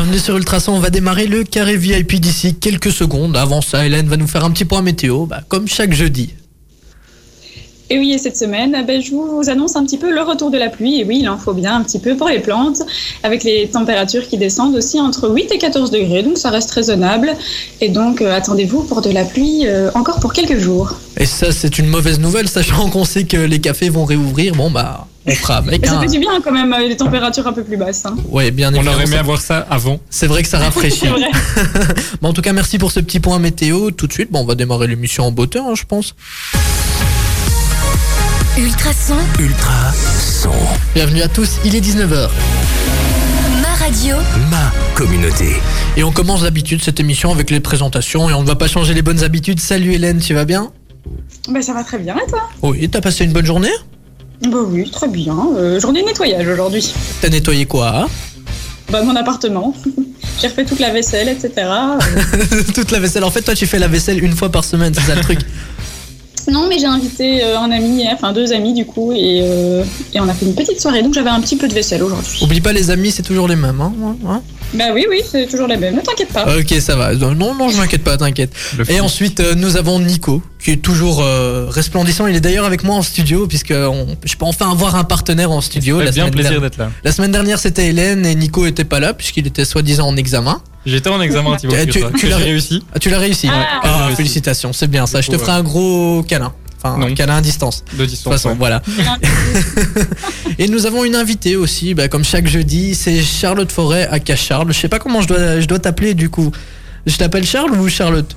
Bienvenue sur Ultrason, on va démarrer le carré VIP d'ici quelques secondes. Avant ça, Hélène va nous faire un petit point météo, bah, comme chaque jeudi. Et oui, et cette semaine, ben, je vous annonce un petit peu le retour de la pluie. Et oui, il en faut bien un petit peu pour les plantes, avec les températures qui descendent aussi entre 8 et 14 degrés, donc ça reste raisonnable. Et donc, euh, attendez-vous pour de la pluie euh, encore pour quelques jours. Et ça, c'est une mauvaise nouvelle, sachant qu'on sait que les cafés vont réouvrir. Bon, bah, on fera avec. Mais ça un- fait du bien quand même, les températures un peu plus basses. hein. Ouais, bien On évidemment. aurait aimé ça- avoir ça avant. C'est vrai que ça rafraîchit. C'est vrai. Bon, en tout cas, merci pour ce petit point météo. Tout de suite, bon, on va démarrer l'émission en beauté, hein, je pense. Ultrason, Ultra son. Bienvenue à tous, il est 19h. ma radio, Ma communauté. Et on commence d'habitude cette émission avec les présentations et on ne va pas changer les bonnes habitudes. Salut Hélène, tu vas bien? Ben, ça va très bien, et toi? Oui, t'as passé une bonne journée? Bah oui, très bien. Euh, journée de nettoyage aujourd'hui. T'as nettoyé quoi hein Bah, mon appartement. J'ai refait toute la vaisselle, etc. Toute la vaisselle. En fait, toi, tu fais la vaisselle une fois par semaine, c'est ça le truc. Non, mais j'ai invité euh, un ami hier, enfin deux amis du coup, et, euh, et on a fait une petite soirée, donc j'avais un petit peu de vaisselle aujourd'hui. Oublie pas, les amis, c'est toujours les mêmes. Hein Hein Bah oui, oui, c'est toujours la même, ne t'inquiète pas. ok, ça va. Non, non, je m'inquiète pas, t'inquiète. Et ensuite, euh, nous avons Nico, qui est toujours euh, resplendissant. Il est d'ailleurs avec moi en studio, puisque on- je peux enfin avoir un partenaire en studio. Ça fait La bien semaine, plaisir dernière- d'être là. la semaine dernière, c'était Hélène et Nico était pas là, puisqu'il était soi-disant en examen. J'étais en examen, Thibaut. Tu- tu- tu l'as- réussi. Ah, tu l'as réussi. Ah. Ouais. J'ai Ah, réussi. félicitations, c'est bien ça. Je te ferai un gros câlin. Enfin, un Non. câlin à distance. De De toute distance. façon, ouais. voilà. Et nous avons une invitée aussi, bah, comme chaque jeudi, c'est Charlotte Forêt à Charles. Je sais pas comment je dois, je dois t'appeler du coup. Je t'appelle Charles ou Charlotte?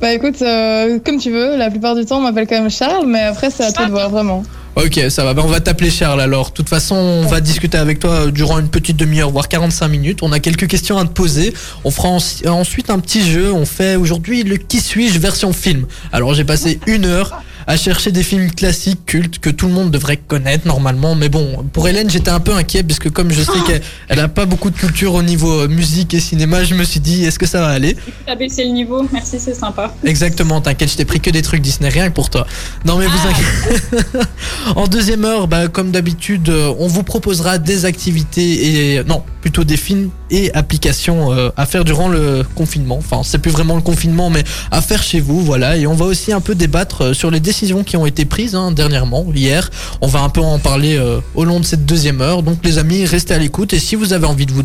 Bah écoute, euh, comme tu veux, la plupart du temps on m'appelle quand même Charles, mais après c'est à toi de voir vraiment. Ok, ça va. Bah, on va t'appeler Charles alors. De toute façon, on va discuter avec toi euh, durant une petite demi-heure, voire 45 minutes. On a quelques questions à te poser. On fera en- ensuite un petit jeu. On fait aujourd'hui le qui suis-je version film. Alors, j'ai passé une heure à chercher des films classiques, cultes, que tout le monde devrait connaître normalement. Mais bon, pour Hélène, j'étais un peu inquiet parce que comme je sais qu'elle elle a pas beaucoup de culture au niveau euh, musique et cinéma, je me suis dit, est-ce que ça va aller? T'as baissé le niveau, merci, c'est sympa. Exactement, t'inquiète, je t'ai pris que des trucs Disney, rien que pour toi. Non mais vous inquiétez. en deuxième heure, bah, comme d'habitude, euh, on vous proposera des activités et non, plutôt des films et applications euh, à faire durant le confinement. Enfin, c'est plus vraiment le confinement, mais à faire chez vous, voilà. Et on va aussi un peu débattre sur les décisions qui ont été prises hein, dernièrement, hier. On va un peu en parler euh, au long de cette deuxième heure. Donc les amis, restez à l'écoute et si vous avez envie de vous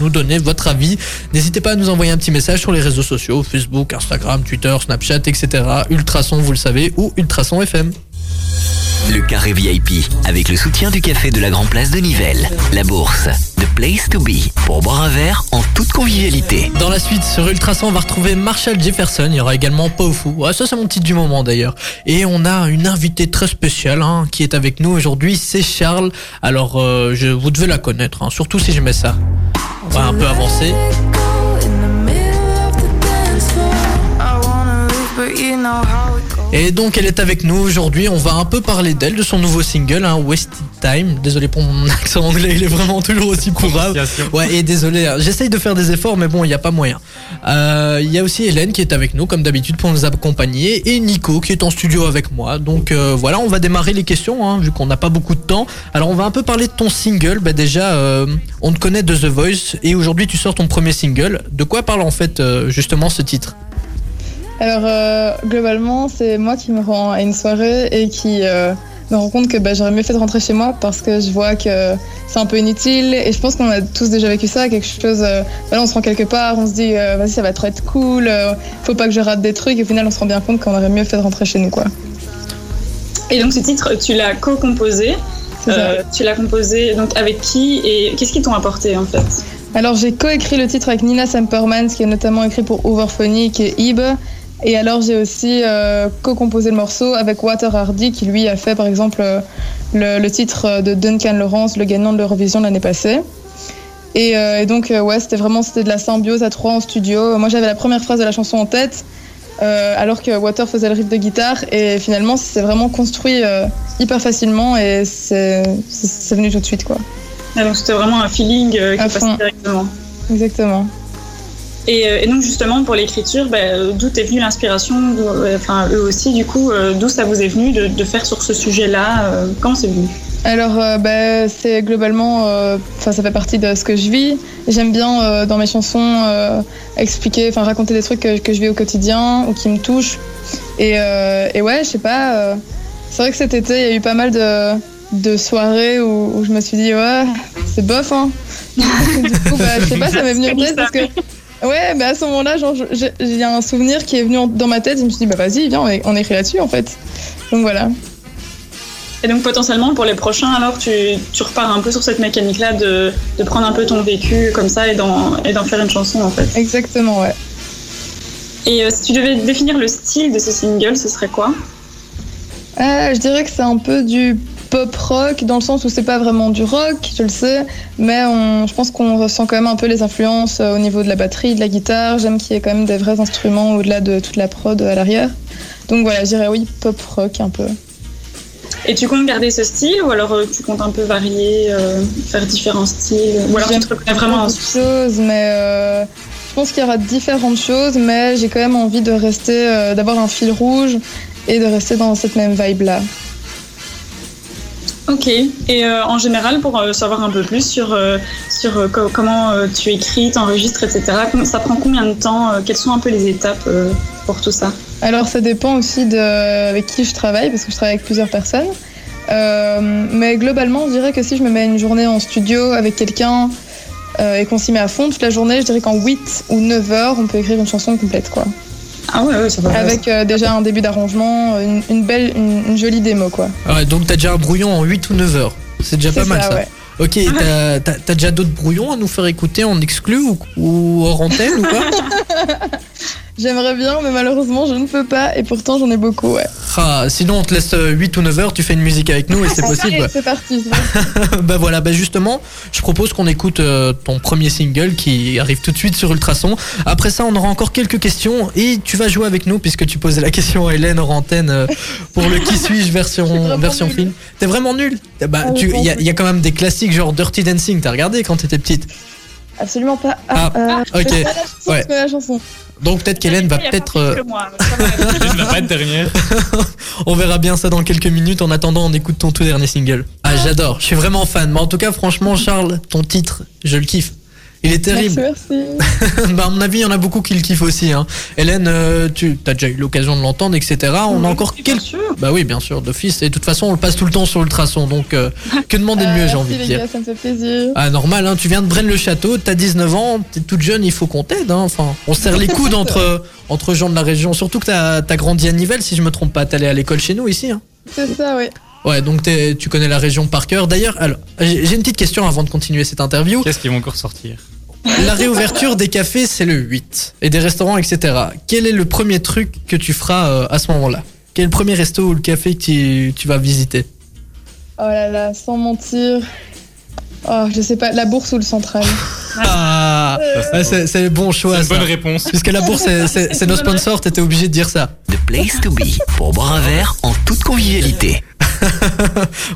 nous donner votre avis, n'hésitez pas à nous envoyer un petit message sur les réseaux sociaux, Facebook, Instagram, Twitter, Snapchat, etc. Ultrason, vous le savez, ou Ultrason FM. Le carré VIP avec le soutien du café de la Grand Place de Nivelles. La bourse. The place to be. Pour boire un verre en toute convivialité. Dans la suite, sur Ultrason, on va retrouver Marshall Jefferson. Il y aura également Pofu. Ouais, ça, c'est mon titre du moment d'ailleurs. Et on a une invitée très spéciale hein, qui est avec nous aujourd'hui. C'est Charles. Alors, euh, je, vous devez la connaître, hein, surtout si je mets ça. On va un peu avancer. Et donc elle est avec nous aujourd'hui, on va un peu parler d'elle, de son nouveau single, hein, Wasted Time. Désolé pour mon accent anglais, il est vraiment toujours aussi courable. Ouais, et désolé, hein, j'essaye de faire des efforts, mais bon, il n'y a pas moyen. Euh, Il y a aussi Hélène qui est avec nous, comme d'habitude, pour nous accompagner, et Nico qui est en studio avec moi. Donc euh, voilà, on va démarrer les questions, hein, vu qu'on n'a pas beaucoup de temps. Alors on va un peu parler de ton single. Bah, déjà, euh, on te connaît de The Voice, et aujourd'hui tu sors ton premier single. De quoi parle en fait justement ce titre? Alors euh, globalement c'est moi qui me rends à une soirée et qui euh, me rend compte que bah, j'aurais mieux fait de rentrer chez moi parce que je vois que c'est un peu inutile et je pense qu'on a tous déjà vécu ça, quelque chose, euh, voilà, on se rend quelque part, on se dit vas-y ça va trop être cool, faut pas que je rate des trucs et au final on se rend bien compte qu'on aurait mieux fait de rentrer chez nous quoi. Et donc ce titre, tu l'as co-composé. Tu l'as composé donc avec qui et qu'est-ce qui t'ont apporté en fait? Alors j'ai coécrit le titre avec Nina Sempermans qui est notamment écrit pour Overphonic et Ib. Et alors j'ai aussi euh, co-composé le morceau avec Water Hardy qui lui a fait par exemple euh, le, le titre de Duncan Lawrence, le gagnant de l'Eurovision l'année passée. Et, euh, et donc euh, ouais c'était vraiment c'était de la symbiose à trois en studio. Moi j'avais la première phrase de la chanson en tête euh, alors que Water faisait le riff de guitare et finalement c'est vraiment construit euh, hyper facilement et c'est venu tout de suite quoi. Ah, Donc c'était vraiment un feeling euh, qui passait fond. directement. Exactement. Et, euh, et donc justement pour l'écriture, bah, euh, d'où est venue l'inspiration euh, Enfin eux aussi du coup, d'où ça vous est venu de, faire sur ce sujet-là euh, Quand c'est venu? Alors, bah, c'est globalement, enfin, ça fait partie de ce que je vis. J'aime bien dans mes chansons expliquer, enfin, raconter des trucs que, je vis au quotidien ou qui me touchent. Et, ouais, je sais pas. c'est vrai que cet été, il y a eu pas mal de, soirées où, où je me suis dit, ouais, c'est bof, hein. du coup, bah, je sais pas, ça m'est venu en tête parce que. Ouais, bah à ce moment-là, genre, il y a un souvenir qui est venu en- dans ma tête. Je me suis dit, bah vas-y, viens, on écrit là-dessus en fait. Donc voilà. Et donc potentiellement pour les prochains, alors tu, tu repars un peu sur cette mécanique-là de, de prendre un peu ton vécu comme ça et d'en et d'en faire une chanson en fait. Exactement, ouais. Et euh, si tu devais définir le style de ce single, ce serait quoi? Euh, je dirais que c'est un peu du pop rock dans le sens où c'est pas vraiment du rock, je le sais, mais on, je pense qu'on ressent quand même un peu les influences euh, au niveau de la batterie, de la guitare. J'aime qu'il y ait quand même des vrais instruments au-delà de toute la prod à l'arrière. Donc voilà, je dirais oui, pop rock un peu. Et tu comptes garder ce style ou alors euh, tu comptes un peu varier, euh, faire différents styles? Ou alors tu te reconnais vraiment en choses, mais euh, je pense qu'il y aura différentes choses, mais j'ai quand même envie de rester, euh, d'avoir un fil rouge et de rester dans cette même vibe-là. Ok. Et euh, en général, pour euh, savoir un peu plus sur, euh, sur co- comment tu écris, t'enregistres, etc., ça prend combien de temps Quelles sont un peu les étapes pour tout ça? Alors ça dépend aussi de avec qui je travaille, parce que je travaille avec plusieurs personnes. Mais globalement, je dirais que si je me mets une journée en studio avec quelqu'un et qu'on s'y met à fond toute la journée, je dirais qu'en 8 ou 9 heures, on peut écrire une chanson complète, quoi. Ah ouais, ouais, ça va. Avec euh, déjà un début d'arrangement, une, une belle, une, une jolie démo, quoi. Ah ouais, donc t'as déjà un brouillon en 8 ou 9 heures. C'est déjà pas mal ça, ouais. Ok, et t'as- t'as t'as déjà d'autres brouillons à nous faire écouter en exclu ou, ou hors antenne ou quoi? J'aimerais bien, mais malheureusement, je ne peux pas, et pourtant j'en ai beaucoup, ouais. Ah, Sinon on te laisse euh, 8 ou 9 heures, tu fais une musique avec nous et c'est possible. C'est parti. bah voilà, bah justement, je propose qu'on écoute euh, ton premier single qui arrive tout de suite sur Ultrason. Après ça, on aura encore quelques questions et tu vas jouer avec nous puisque tu posais la question à Hélène hors antenne euh, pour le qui suis-je version, version film. T'es vraiment nul. Bah, Ah, y, il y a quand même des classiques genre Dirty Dancing, t'as regardé quand t'étais petite. Absolument pas. Ah, euh, ok. la chanson, Ouais. la chanson. Donc peut-être qu'Hélène va Il y a peut-être... pas euh, plus que moi, mais ça va. Pas être dernière. On verra bien ça dans quelques minutes. En attendant, on écoute ton tout dernier single. Ah, j'adore. Je suis vraiment fan. Mais en tout cas, franchement, Charles, ton titre, je le kiffe. Il est terrible. Merci, merci. bah, à mon avis, il y en a beaucoup qui le kiffent aussi. Hein. Hélène, euh, tu as déjà eu l'occasion de l'entendre, etc. On a encore Bien quelques. sûr. Bah oui, bien sûr, d'office. Et de toute façon, on le passe tout le temps sur Ultrason. Donc, euh, que demander de mieux, Euh, j'ai envie de merci, les dire. gars, ça me fait plaisir. Ah, normal, hein, tu viens de Braine-le-Château, t'as 19 ans, t'es toute jeune, il faut qu'on t'aide. Hein. Enfin, on se serre les coudes entre, entre gens de la région. Surtout que t'as as grandi à Nivelles, si je me trompe pas. T'es allé à l'école chez nous ici. Hein. C'est ça, oui. Ouais, donc tu connais la région par cœur. D'ailleurs, alors, j'ai j'ai une petite question avant de continuer cette interview. Qu'est-ce qu'ils vont encore sortir? La réouverture des cafés, c'est le 8. Et des restaurants, etc. Quel est le premier truc que tu feras euh, à ce moment-là? Quel est le premier resto ou le café que tu, tu vas visiter? Oh là là, sans mentir. Oh, je sais pas, la bourse ou le central Ah, ah, c'est c'est le bon C'est choix, une ça. bonne réponse. Puisque la bourse, c'est- c'est c'est nos sponsors, t'étais obligé de dire ça. The place to be pour boire un verre en toute convivialité.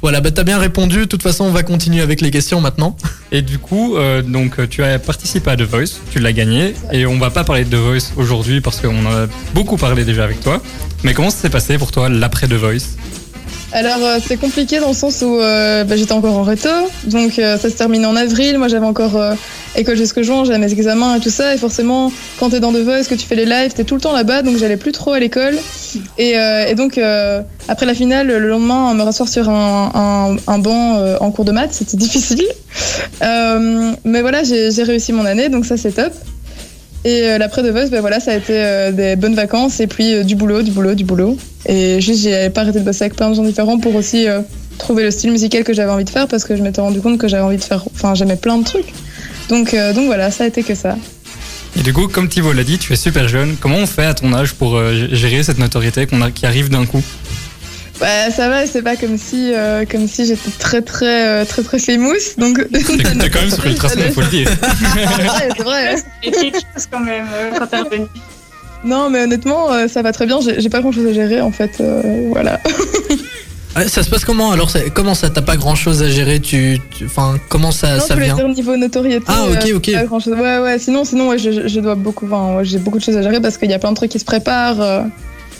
Voilà, bah t'as bien répondu. De toute façon, on va continuer avec les questions maintenant. Et du coup, euh, donc euh, tu as participé à The Voice, tu l'as gagné, et on va pas parler de The Voice aujourd'hui parce qu'on en a beaucoup parlé déjà avec toi. Mais comment ça s'est passé pour toi l'après The Voice? Alors, euh, c'est compliqué dans le sens où euh, bah, j'étais encore en réto, donc euh, ça se termine en avril. Moi, j'avais encore euh, école jusqu'au juin, j'avais mes examens et tout ça. Et forcément, quand t'es dans The que tu fais les lives, t'es tout le temps là-bas, donc j'allais plus trop à l'école. Et, euh, donc, après la finale, le lendemain, me rasseoir sur un, un, un banc en cours de maths, c'était difficile. Mais voilà, j'ai réussi mon année, donc ça, c'est top. Et euh, l'après de Voice, ben voilà, ça a été euh, des bonnes vacances et puis euh, du boulot, du boulot, du boulot. Et juste, j'ai pas arrêté de bosser avec plein de gens différents pour aussi trouver le style musical que j'avais envie de faire parce que je m'étais rendu compte que j'avais envie de faire. Enfin, j'aimais plein de trucs. Donc, donc voilà, ça a été que ça. Et du coup, comme Thibaut l'a dit, tu es super jeune. Comment on fait à ton âge pour gérer cette notoriété qui arrive d'un coup? Bah, ça va, c'est pas comme si, euh, comme si j'étais très, très, euh, très, très famous. Donc, T'es quand même sur Ultrason, faut le dire. Ouais, c'est vrai. Et quelque chose quand même quand t'es revenu. Non, mais honnêtement, euh, ça va très bien. J'ai pas grand chose à gérer en fait. euh, voilà. Ça se passe comment Alors, c'est- comment ça T'as pas grand-chose à gérer Tu, enfin, comment ça, non, ça vient dire niveau notoriété. Ah, ok, euh, ok. pas grand-chose. Ouais, ouais. Sinon, sinon, ouais, je, je dois beaucoup. Enfin, ouais, j'ai beaucoup de choses à gérer parce qu'il y a plein de trucs qui se préparent.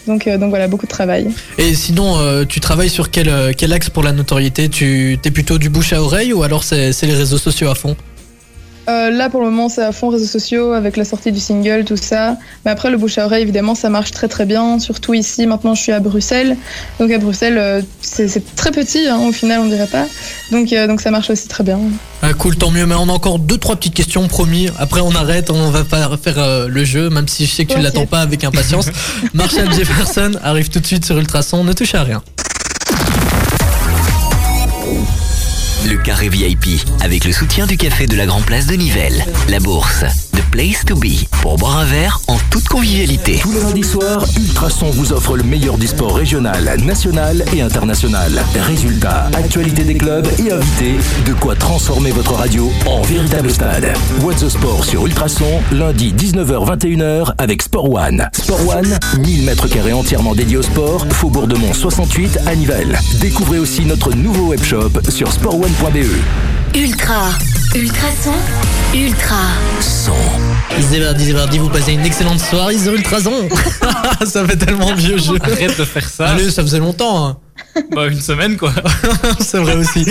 Euh, Donc, voilà, beaucoup de travail. Et sinon, euh, tu travailles sur quel, euh, quel axe pour la notoriété? Tu es plutôt du bouche à oreille ou alors c'est les réseaux sociaux à fond? Euh, là, pour le moment, c'est à fond réseaux sociaux avec la sortie du single, tout ça. Mais après, le bouche à oreille, évidemment, ça marche très très bien. Surtout ici, maintenant, je suis à Bruxelles. Donc à Bruxelles, euh, c'est très petit, hein, au final, on dirait pas. Donc, euh, donc ça marche aussi très bien. Ah, cool, tant mieux. Mais on a encore deux trois petites questions, promis. Après, on arrête, on va pas faire le jeu, même si je sais que tu Ok. l'attends pas avec impatience. Marshall Jefferson arrive tout de suite sur Ultrason. Ne touche à rien. Carré VIP avec le soutien du café de la Grand Place de Nivelles. La bourse, Place to Be pour boire un verre en toute convivialité. Tous les lundis soirs, Ultrason vous offre le meilleur du sport régional, national et international. Résultats, actualités des clubs et invités, de quoi transformer votre radio en véritable stade. What's the Sport sur Ultrason, lundi 19h-21h avec Sport One. Sport One, 1000 mètres carrés entièrement dédiés au sport, Faubourg de Mont 68 à Nivelles. Découvrez aussi notre nouveau webshop sur sportone.be. Ultra. Ultrason. Ultra. Son. Zévardi, Zévardi, vous passez une excellente soirée sur Ultrason. ça fait tellement vieux jeu. Arrête de faire ça. Allez, ça faisait longtemps. hein. Bah, une semaine quoi. C'est vrai aussi.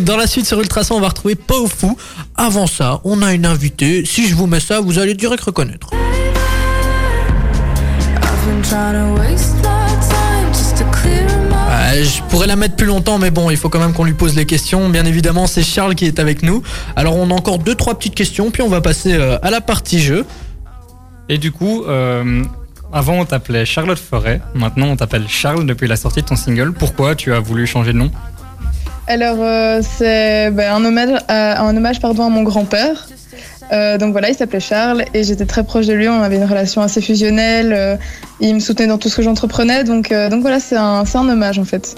Dans la suite sur Ultrason, on va retrouver Pau Fou. Avant ça, on a une invitée. Si je vous mets ça, vous allez direct reconnaître. Ah, je pourrais la mettre plus longtemps, mais bon, il faut quand même qu'on lui pose les questions. Bien évidemment, c'est Charles qui est avec nous. Alors, on a encore deux, trois petites questions, puis on va passer euh, à la partie jeu. Et du coup, euh, avant on t'appelait Charlotte Forêt, maintenant on t'appelle Charles depuis la sortie de ton single. Pourquoi tu as voulu changer de nom? Alors, euh, c'est ben, un hommage, à, un hommage pardon, à mon grand-père. Euh, donc voilà, il s'appelait Charles et j'étais très proche de lui. On avait une relation assez fusionnelle. euh, il me soutenait dans tout ce que j'entreprenais. Donc, euh, donc voilà, c'est un, un hommage en fait.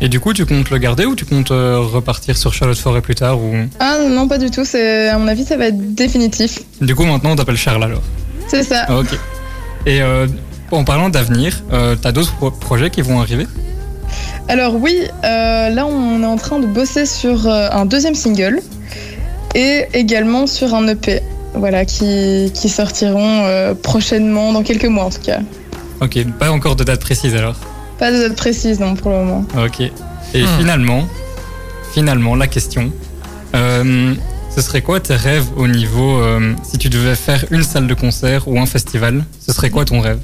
Et du coup, tu comptes le garder ou tu comptes repartir sur Charlotte Forêt plus tard ou... Ah non, pas du tout. C'est, à mon avis, ça va être définitif. Du coup, maintenant on t'appelle Charles alors. C'est ça. Ah, ok. Et en parlant d'avenir, t'as d'autres pro- projets qui vont arriver? Alors oui, là on est en train de bosser sur un deuxième single et également sur un EP. Voilà, qui, qui sortiront euh, prochainement, dans quelques mois en tout cas. Ok, pas encore de date précise alors. Pas de date précise non pour le moment. Ok. Et Hmm. finalement, finalement, la question, euh, ce serait quoi tes rêves au niveau, euh, si tu devais faire une salle de concert ou un festival, ce serait quoi ton rêve?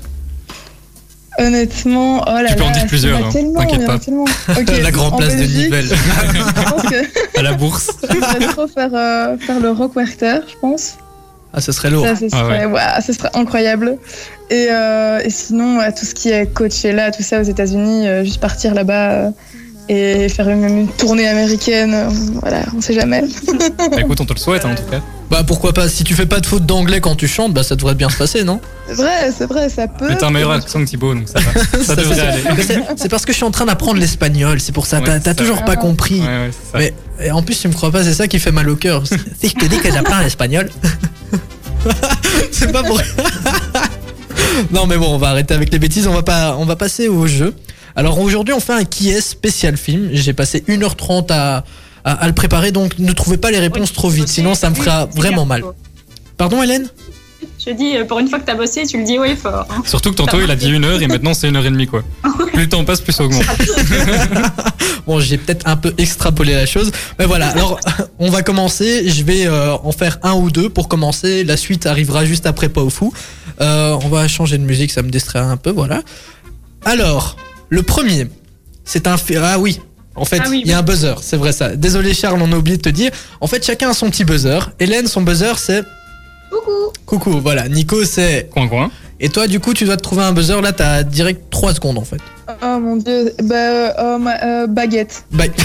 Honnêtement, oh là Tu peux en là, dire plusieurs, il y en a hein, tellement, t'inquiète il y en a pas. la grande en place de Nivelles. Je pense que À la bourse trop faire, euh, faire le Rock Werther, je pense. Ah, ce serait lourd. Ça, ce Ah serait, ouais, ce serait incroyable. Et, euh, et sinon, ouais, tout ce qui est Coachella, tout ça aux États-Unis, euh, juste partir là-bas euh, et faire une, même une tournée américaine. voilà, on sait jamais. Bah, Écoute, on te le souhaite hein, en tout cas. Bah, pourquoi pas Si tu fais pas de faute d'anglais quand tu chantes, bah, ça devrait bien se passer, non? C'est vrai, c'est vrai, ça peut. Mais t'as un meilleur accent que Thibaut, donc ça va. Ça Ça, devrait c'est- aller. C'est- parce que je suis en train d'apprendre l'espagnol, c'est pour ça. Ouais, T'as toujours pas compris. Ouais, ouais, c'est ça. Mais et en plus, tu me crois pas, c'est ça qui fait mal au cœur. Si je te dis que j'apprends l'espagnol, c'est pas pour. non, mais bon, on va arrêter avec les bêtises. On va pas, on va passer au jeu. Alors aujourd'hui, on fait un qui est spécial film. J'ai passé 1h30 à, à, à le préparer, donc ne trouvez pas les réponses trop vite, sinon ça me fera vraiment mal. Pardon, Hélène? Je dis, euh, pour une fois que t'as bossé, tu le dis haut et fort. hein. Surtout que tantôt il a dit une heure et maintenant c'est une heure et demie quoi. Plus le temps passe, plus ça augmente. Bon, j'ai peut-être un peu extrapolé la chose. Mais voilà, alors on va commencer. Je vais euh, en faire un ou deux pour commencer. La suite arrivera juste après Pas au fou. Euh, on va changer de musique, ça me distrait un peu, voilà. Alors, le premier, c'est un... fi- Ah oui, en fait, Ah oui, il y a oui. un buzzer, c'est vrai ça. Désolé Charles, on a oublié de te dire. En fait, chacun a son petit buzzer. Hélène, son buzzer, c'est... Coucou. Coucou, voilà. Nico, c'est... Coin coin. Et toi, du coup, tu dois te trouver un buzzer. Là, t'as direct 3 secondes, en fait. Oh mon dieu, bah, euh, oh, ma- euh, baguette. Bye.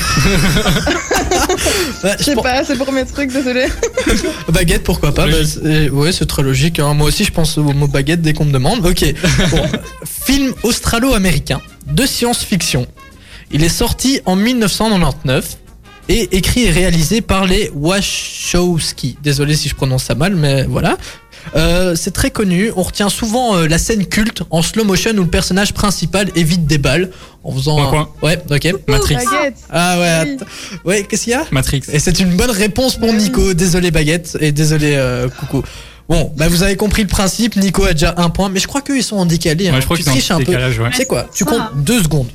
Ouais, Je sais pas, c'est le premier truc, désolé. Baguette, pourquoi pas. Bah, c'est- Ouais, c'est très logique. hein. Moi aussi, je pense au mot baguette dès qu'on me demande. Ok. Bon. Film australo-américain de science-fiction. Il est sorti en 1999 et écrit et réalisé par les Wachowski. Désolé si je prononce ça mal, mais voilà. Euh, c'est très connu. On retient souvent euh, la scène culte en slow motion où le personnage principal évite des balles en faisant. Un- coin. Ouais, ok. Matrix. Baguette. Ah ouais. Attends. Ouais, qu'est-ce qu'il y a? Matrix. et c'est une bonne réponse pour. Nico. Désolé Baguette et désolé euh, Coucou. Bon, bah vous avez compris le principe. Nico a déjà un point, mais je crois qu'ils sont en décalé. hein. Ouais, je crois tu qu'ils sont en triches un peu. décalage, ouais. Tu sais quoi Tu Ça. comptes deux secondes.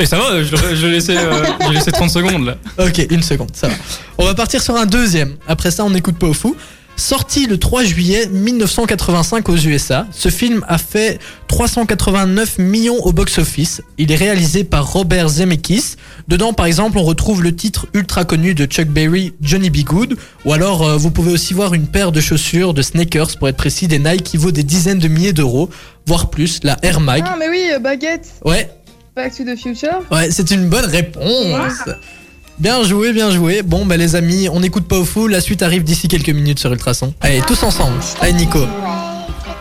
Et ça va, je, je laissais, euh, laissé 30 secondes là. Ok, une seconde, ça va. On va partir sur un deuxième. Après ça, on n'écoute pas au fou. Sorti le 3 juillet 1985 aux USA, ce film a fait 389 millions au box-office. Il est réalisé par Robert Zemeckis. Dedans, par exemple, on retrouve le titre ultra connu de Chuck Berry, Johnny B. Good. Ou alors, euh, vous pouvez aussi voir une paire de chaussures, de sneakers pour être précis, des Nike qui vaut des dizaines de milliers d'euros, voire plus, la Air Mag. Ah, mais oui, euh, Baguette, Ouais, Back to the Future. Ouais, c'est une bonne réponse. Bien joué, bien joué. Bon, bah les amis, on n'écoute pas au fou. La suite arrive d'ici quelques minutes sur Ultrason. Allez, tous ensemble. Allez, Nico.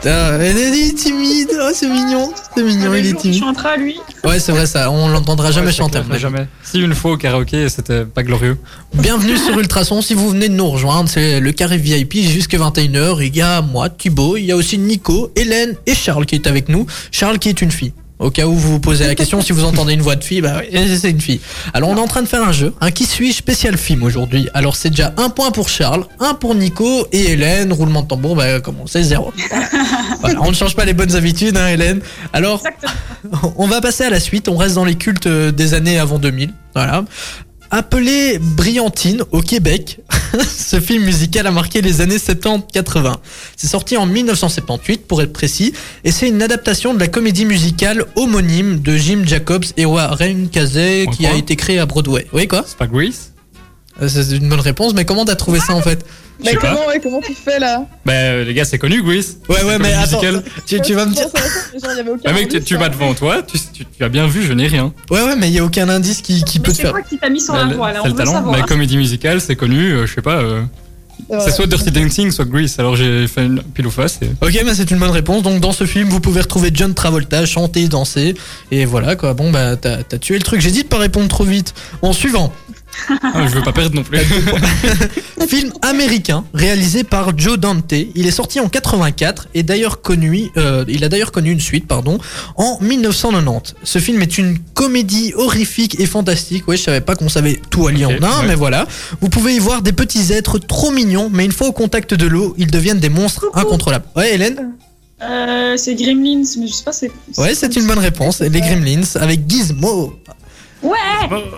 Elle est timide. Oh, c'est mignon. C'est mignon, il est Il timide. chantera lui. Ouais, c'est vrai ça. On l'entendra jamais Ouais, chanter. clair. Jamais. Si une fois au karaoké, c'était pas glorieux. Bienvenue sur Ultrason. Si vous venez de nous rejoindre, c'est le carré VIP jusqu'à 21h. Il y a moi, Thibaut. Il y a aussi Nico, Hélène et Charles qui est avec nous. Charles qui est une fille. Au cas où vous vous posez la question, si vous entendez une voix de fille, bah oui, c'est une fille. Alors on est en train de faire un jeu, un qui suis spécial film aujourd'hui? Alors c'est déjà un point pour Charles, un pour Nico et Hélène. Roulement de tambour, bah comme on sait zéro. Voilà, on ne change pas les bonnes habitudes, hein, Hélène. Alors Exactement. on va passer à la suite. On reste dans les cultes euh, des années avant 2000. Voilà. Appelé Brillantine au Québec, ce film musical a marqué les années 70-80. C'est sorti en 1978 pour être précis, et c'est une adaptation de la comédie musicale homonyme de Jim Jacobs et Warren Casey qui a été créée à Broadway. Oui quoi? C'est pas Grease? C'est une bonne réponse, mais comment t'as trouvé ça en fait Mais comment, ouais, comment tu fais là Bah, euh, les gars, c'est connu, Grease. Ouais ouais mais attends, tu, tu vas me dire... Non, ça va, ça, genre, y avait aucun Ah, mec, tu, indice, tu hein. vas devant toi, tu, tu, tu as bien vu, je n'ai rien. Ouais ouais mais il y a aucun indice qui, qui peut te c'est faire... quoi qui t'a mis sur Bah, la voie là c'est On le talent. savoir. La comédie musicale, c'est connu, euh, je sais pas. euh. C'est soit Dirty Dancing, soit Grease. Alors j'ai fait une pile ou face. Et... Ok, mais c'est une bonne réponse. Donc dans ce film, vous pouvez retrouver John Travolta chanter, danser, et voilà quoi. Bon bah t'as t'as tué le truc. J'ai dit de pas répondre trop vite. Bon, suivant. Ah, je veux pas perdre non plus. film américain réalisé par Joe Dante. Il est sorti en 84 et d'ailleurs connu. euh, il a d'ailleurs connu une suite, pardon, en 1990. Ce film est une comédie horrifique et fantastique. Ouais, je savais pas qu'on savait tout allier Ok, en un, ouais. mais voilà. Vous pouvez y voir des petits êtres trop mignons, mais une fois au contact de l'eau, ils deviennent des monstres incontrôlables. Ouais, Hélène? Euh, c'est Gremlins, mais je sais pas c'est. Ouais, c'est une bonne réponse. Les Gremlins avec Gizmo. Ouais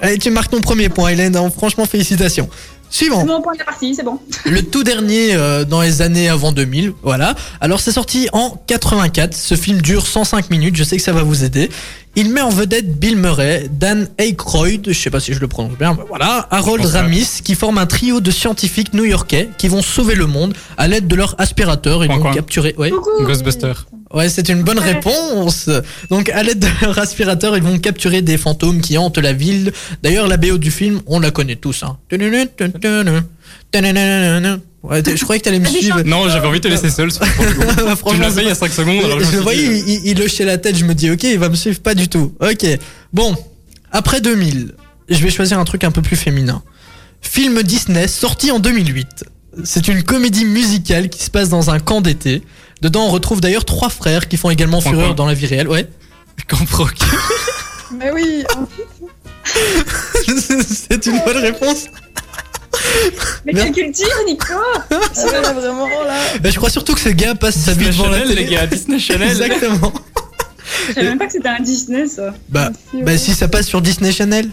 Allez, tu marques ton premier point, Hélène. hein. Franchement, félicitations. Suivant. Mon point de partie, c'est bon. Le tout dernier euh, dans les années avant 2000. Voilà. Alors, c'est sorti en 84. Ce film dure 105 minutes. Je sais que ça va vous aider. Il met en vedette Bill Murray, Dan Aykroyd, je sais pas si je le prononce bien, mais voilà, Harold pense pas. Ramis, qui forment un trio de scientifiques new-yorkais qui vont sauver le monde à l'aide de leur aspirateur. Ils Coin, vont coin. capturer. Ouais. Coucou Ghostbuster. Ouais, c'est une bonne réponse. Donc, à l'aide de leur aspirateur, ils vont capturer des fantômes qui hantent la ville. D'ailleurs, la BO du film, on la connaît tous. Hein. Ouais, je croyais que t'allais me suivre. Non, j'avais envie de te laisser seul. sur le coup. tu me l'as fait il y a pas- 5 secondes. Alors je voyais, dit, il, il hochait la tête. Je me dis, ok, il va me suivre pas du tout. Ok. Bon, après 2000, je vais choisir un truc un peu plus féminin. Film Disney sorti en 2008. C'est une comédie musicale qui se passe dans un camp d'été. Dedans, on retrouve d'ailleurs trois frères qui font également fureur dans la vie réelle. Ouais. Camp Rock. Mais oui. C'est une bonne réponse. Mais quelle culture, Nico? Là, vraiment là. Mais je crois surtout que ce gars passe sa vie Disney devant la Channel, télé. les gars. Disney Channel. Exactement. Je savais même pas que c'était un Disney, ça. Bah, Si, bah ouais. si ça passe sur Disney Channel,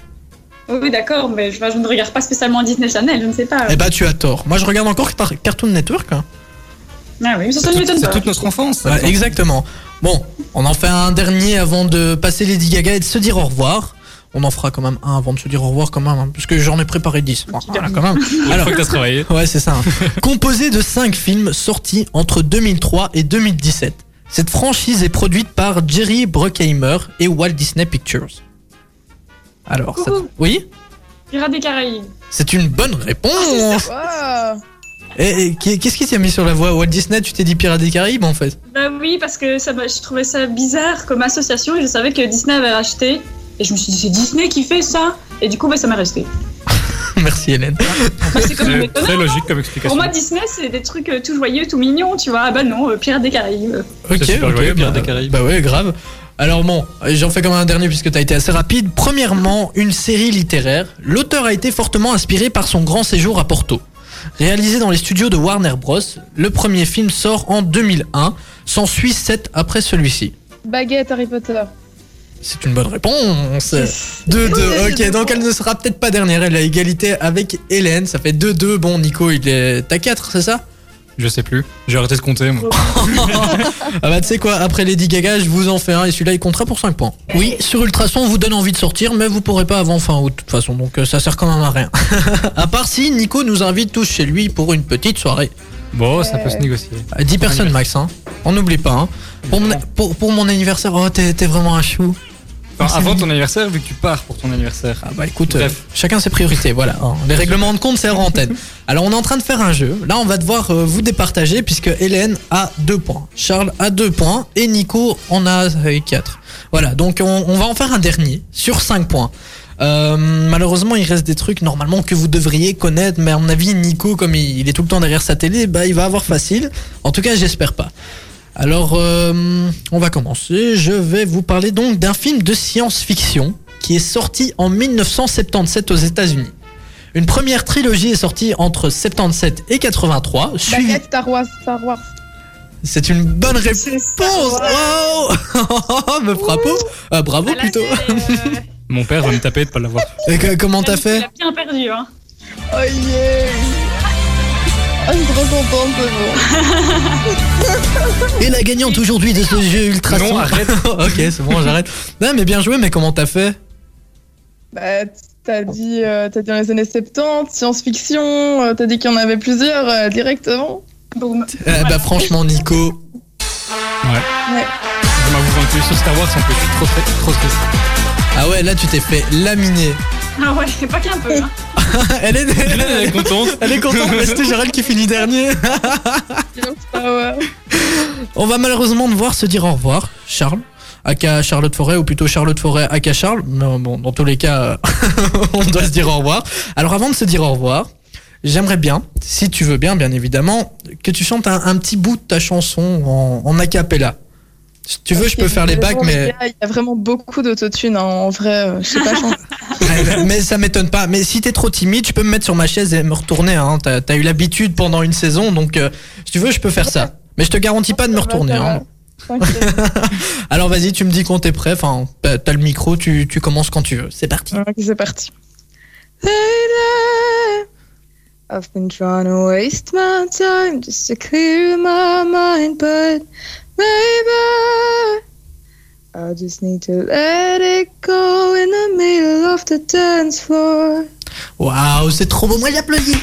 Oui, d'accord, mais je ne regarde pas spécialement Disney Channel, je ne sais pas. eh bah tu as tort. Moi je regarde encore par Cartoon Network. hein. Ah oui, mais ça, ça C'est toute notre enfance. Ouais, exactement. Bon, on en fait un dernier avant de passer Lady Gaga et de se dire au revoir. On en fera quand même un avant de se dire au revoir quand même, hein, puisque j'en ai préparé 10. Voilà, quand même. Alors, que t'as travaillé. ouais, c'est ça. hein. Composé de 5 films sortis entre 2003 et 2017. Cette franchise est produite par Jerry Bruckheimer et Walt Disney Pictures. Alors, ça... Coucou. oui? Pirates des Caraïbes. C'est une bonne réponse. Waouh. Et, et qu'est-ce qui t'a mis sur la voie? Walt Disney, tu t'es dit Pirates des Caraïbes en fait Bah oui, parce que ça, je trouvais ça bizarre comme association et je savais que Disney avait acheté. Et je me suis dit, c'est Disney qui fait ça Et du coup, bah, ça m'est resté. Merci Hélène. Bah, c'est très logique comme Pour explication. moi, Disney, c'est des trucs euh, tout joyeux, tout mignons, tu vois. Ah bah non, euh, Pirates des Caraïbes. Ok, super ok, joyeux, Pirates bah, des Caraïbes. Bah ouais, grave. Alors bon, j'en fais comme un dernier puisque t'as été assez rapide. Premièrement, une série littéraire. L'auteur a été fortement inspiré par son grand séjour à Porto. Réalisé dans les studios de Warner Bros, le premier film sort en 2001, s'ensuit 7 après celui-ci. Baguette Harry Potter. C'est une bonne réponse. 2-2. Ok, donc elle ne sera peut-être pas dernière. Elle a égalité avec Hélène. Ça fait 2-2. Bon, Nico, il est à 4, c'est ça? Je sais plus. J'ai arrêté de compter, moi. Ah bah tu sais quoi, après Lady Gaga, je vous en fais un et celui-là il comptera pour 5 points. Oui, sur Ultrason on vous donne envie de sortir, mais vous pourrez pas avant fin août de toute façon, donc euh, ça sert quand même à rien. à part si Nico nous invite tous chez lui pour une petite soirée. Bon, ça peut se négocier. Euh, 10 personnes max, hein. On n'oublie pas, hein. Pour mon, pour, pour mon anniversaire, oh t'es vraiment un chou. Enfin, avant ton anniversaire, vu que tu pars pour ton anniversaire. Ah bah écoute, Bref. euh, chacun ses priorités, voilà. hein. Les règlements de compte, c'est hors antenne. Alors on est en train de faire un jeu. Là, on va devoir euh, vous départager puisque Hélène a 2 points, Charles a 2 points et Nico en a 4. Voilà, donc on, on va en faire un dernier sur 5 points. Euh, malheureusement, il reste des trucs normalement que vous devriez connaître, mais à mon avis, Nico, comme il, il est tout le temps derrière sa télé, bah il va avoir facile. En tout cas, j'espère pas. Alors, euh, on va commencer. Je vais vous parler donc d'un film de science-fiction qui est sorti en 1977 aux États-Unis. Une première trilogie est sortie entre 77 et 83. suivi- Baguette Star Wars. Star Wars. C'est une bonne réponse. Wow Me bravo. Euh, bravo Ah, là, plutôt. euh, Mon père va me taper de pas l'avoir. Et que- comment t'as il fait a bien perdu, hein. Oh yeah. Oh, je suis trop contente, c'est bon. Et la gagnante aujourd'hui de ce jeu ultra Non, arrête. ok, c'est bon, j'arrête. Non, mais bien joué, mais comment t'as fait? Bah, t'as dit, euh, t'as dit dans les années 70, science-fiction, euh, t'as dit qu'il y en avait plusieurs euh, directement. Boum. Eh Bah, franchement, Nico. Ouais. Ouais. Je m'avoue un peu sur Star Wars, plus, je suis trop. Ah ouais, là, tu t'es fait laminer. Ah ouais, pas qu'un peu. Hein. Elle, est... Elle est contente. elle est contente, mais c'était Gérald qui finit dernier. On va malheureusement devoir se dire au revoir, Charles. Aka Charlotte Forêt, ou plutôt Charlotte Forêt, Aka Charles. Mais bon, dans tous les cas, euh, on doit se dire au revoir. Alors avant de se dire au revoir, j'aimerais bien, si tu veux bien, bien évidemment, que tu chantes un, un petit bout de ta chanson en, en a cappella. Si tu veux, je peux faire les bacs, mais, Il y a vraiment beaucoup d'autotune hein, en vrai. euh, Je sais pas chanter. Ouais, mais ça m'étonne pas. Mais si t'es trop timide, tu peux me mettre sur ma chaise et me retourner. Hein. T'as as eu l'habitude pendant une saison, donc euh, si tu veux, je peux faire ça. Mais je te garantis pas de me retourner. Hein. Alors vas-y, tu me dis quand t'es prêt. Enfin, t'as t'as le micro, tu, tu commences quand tu veux. C'est parti. C'est parti. I've been trying to waste my time just to clear my mind, but maybe I just need to let it go in the middle of the dance floor. Waouh, c'est trop beau. Moi, j'applaudis.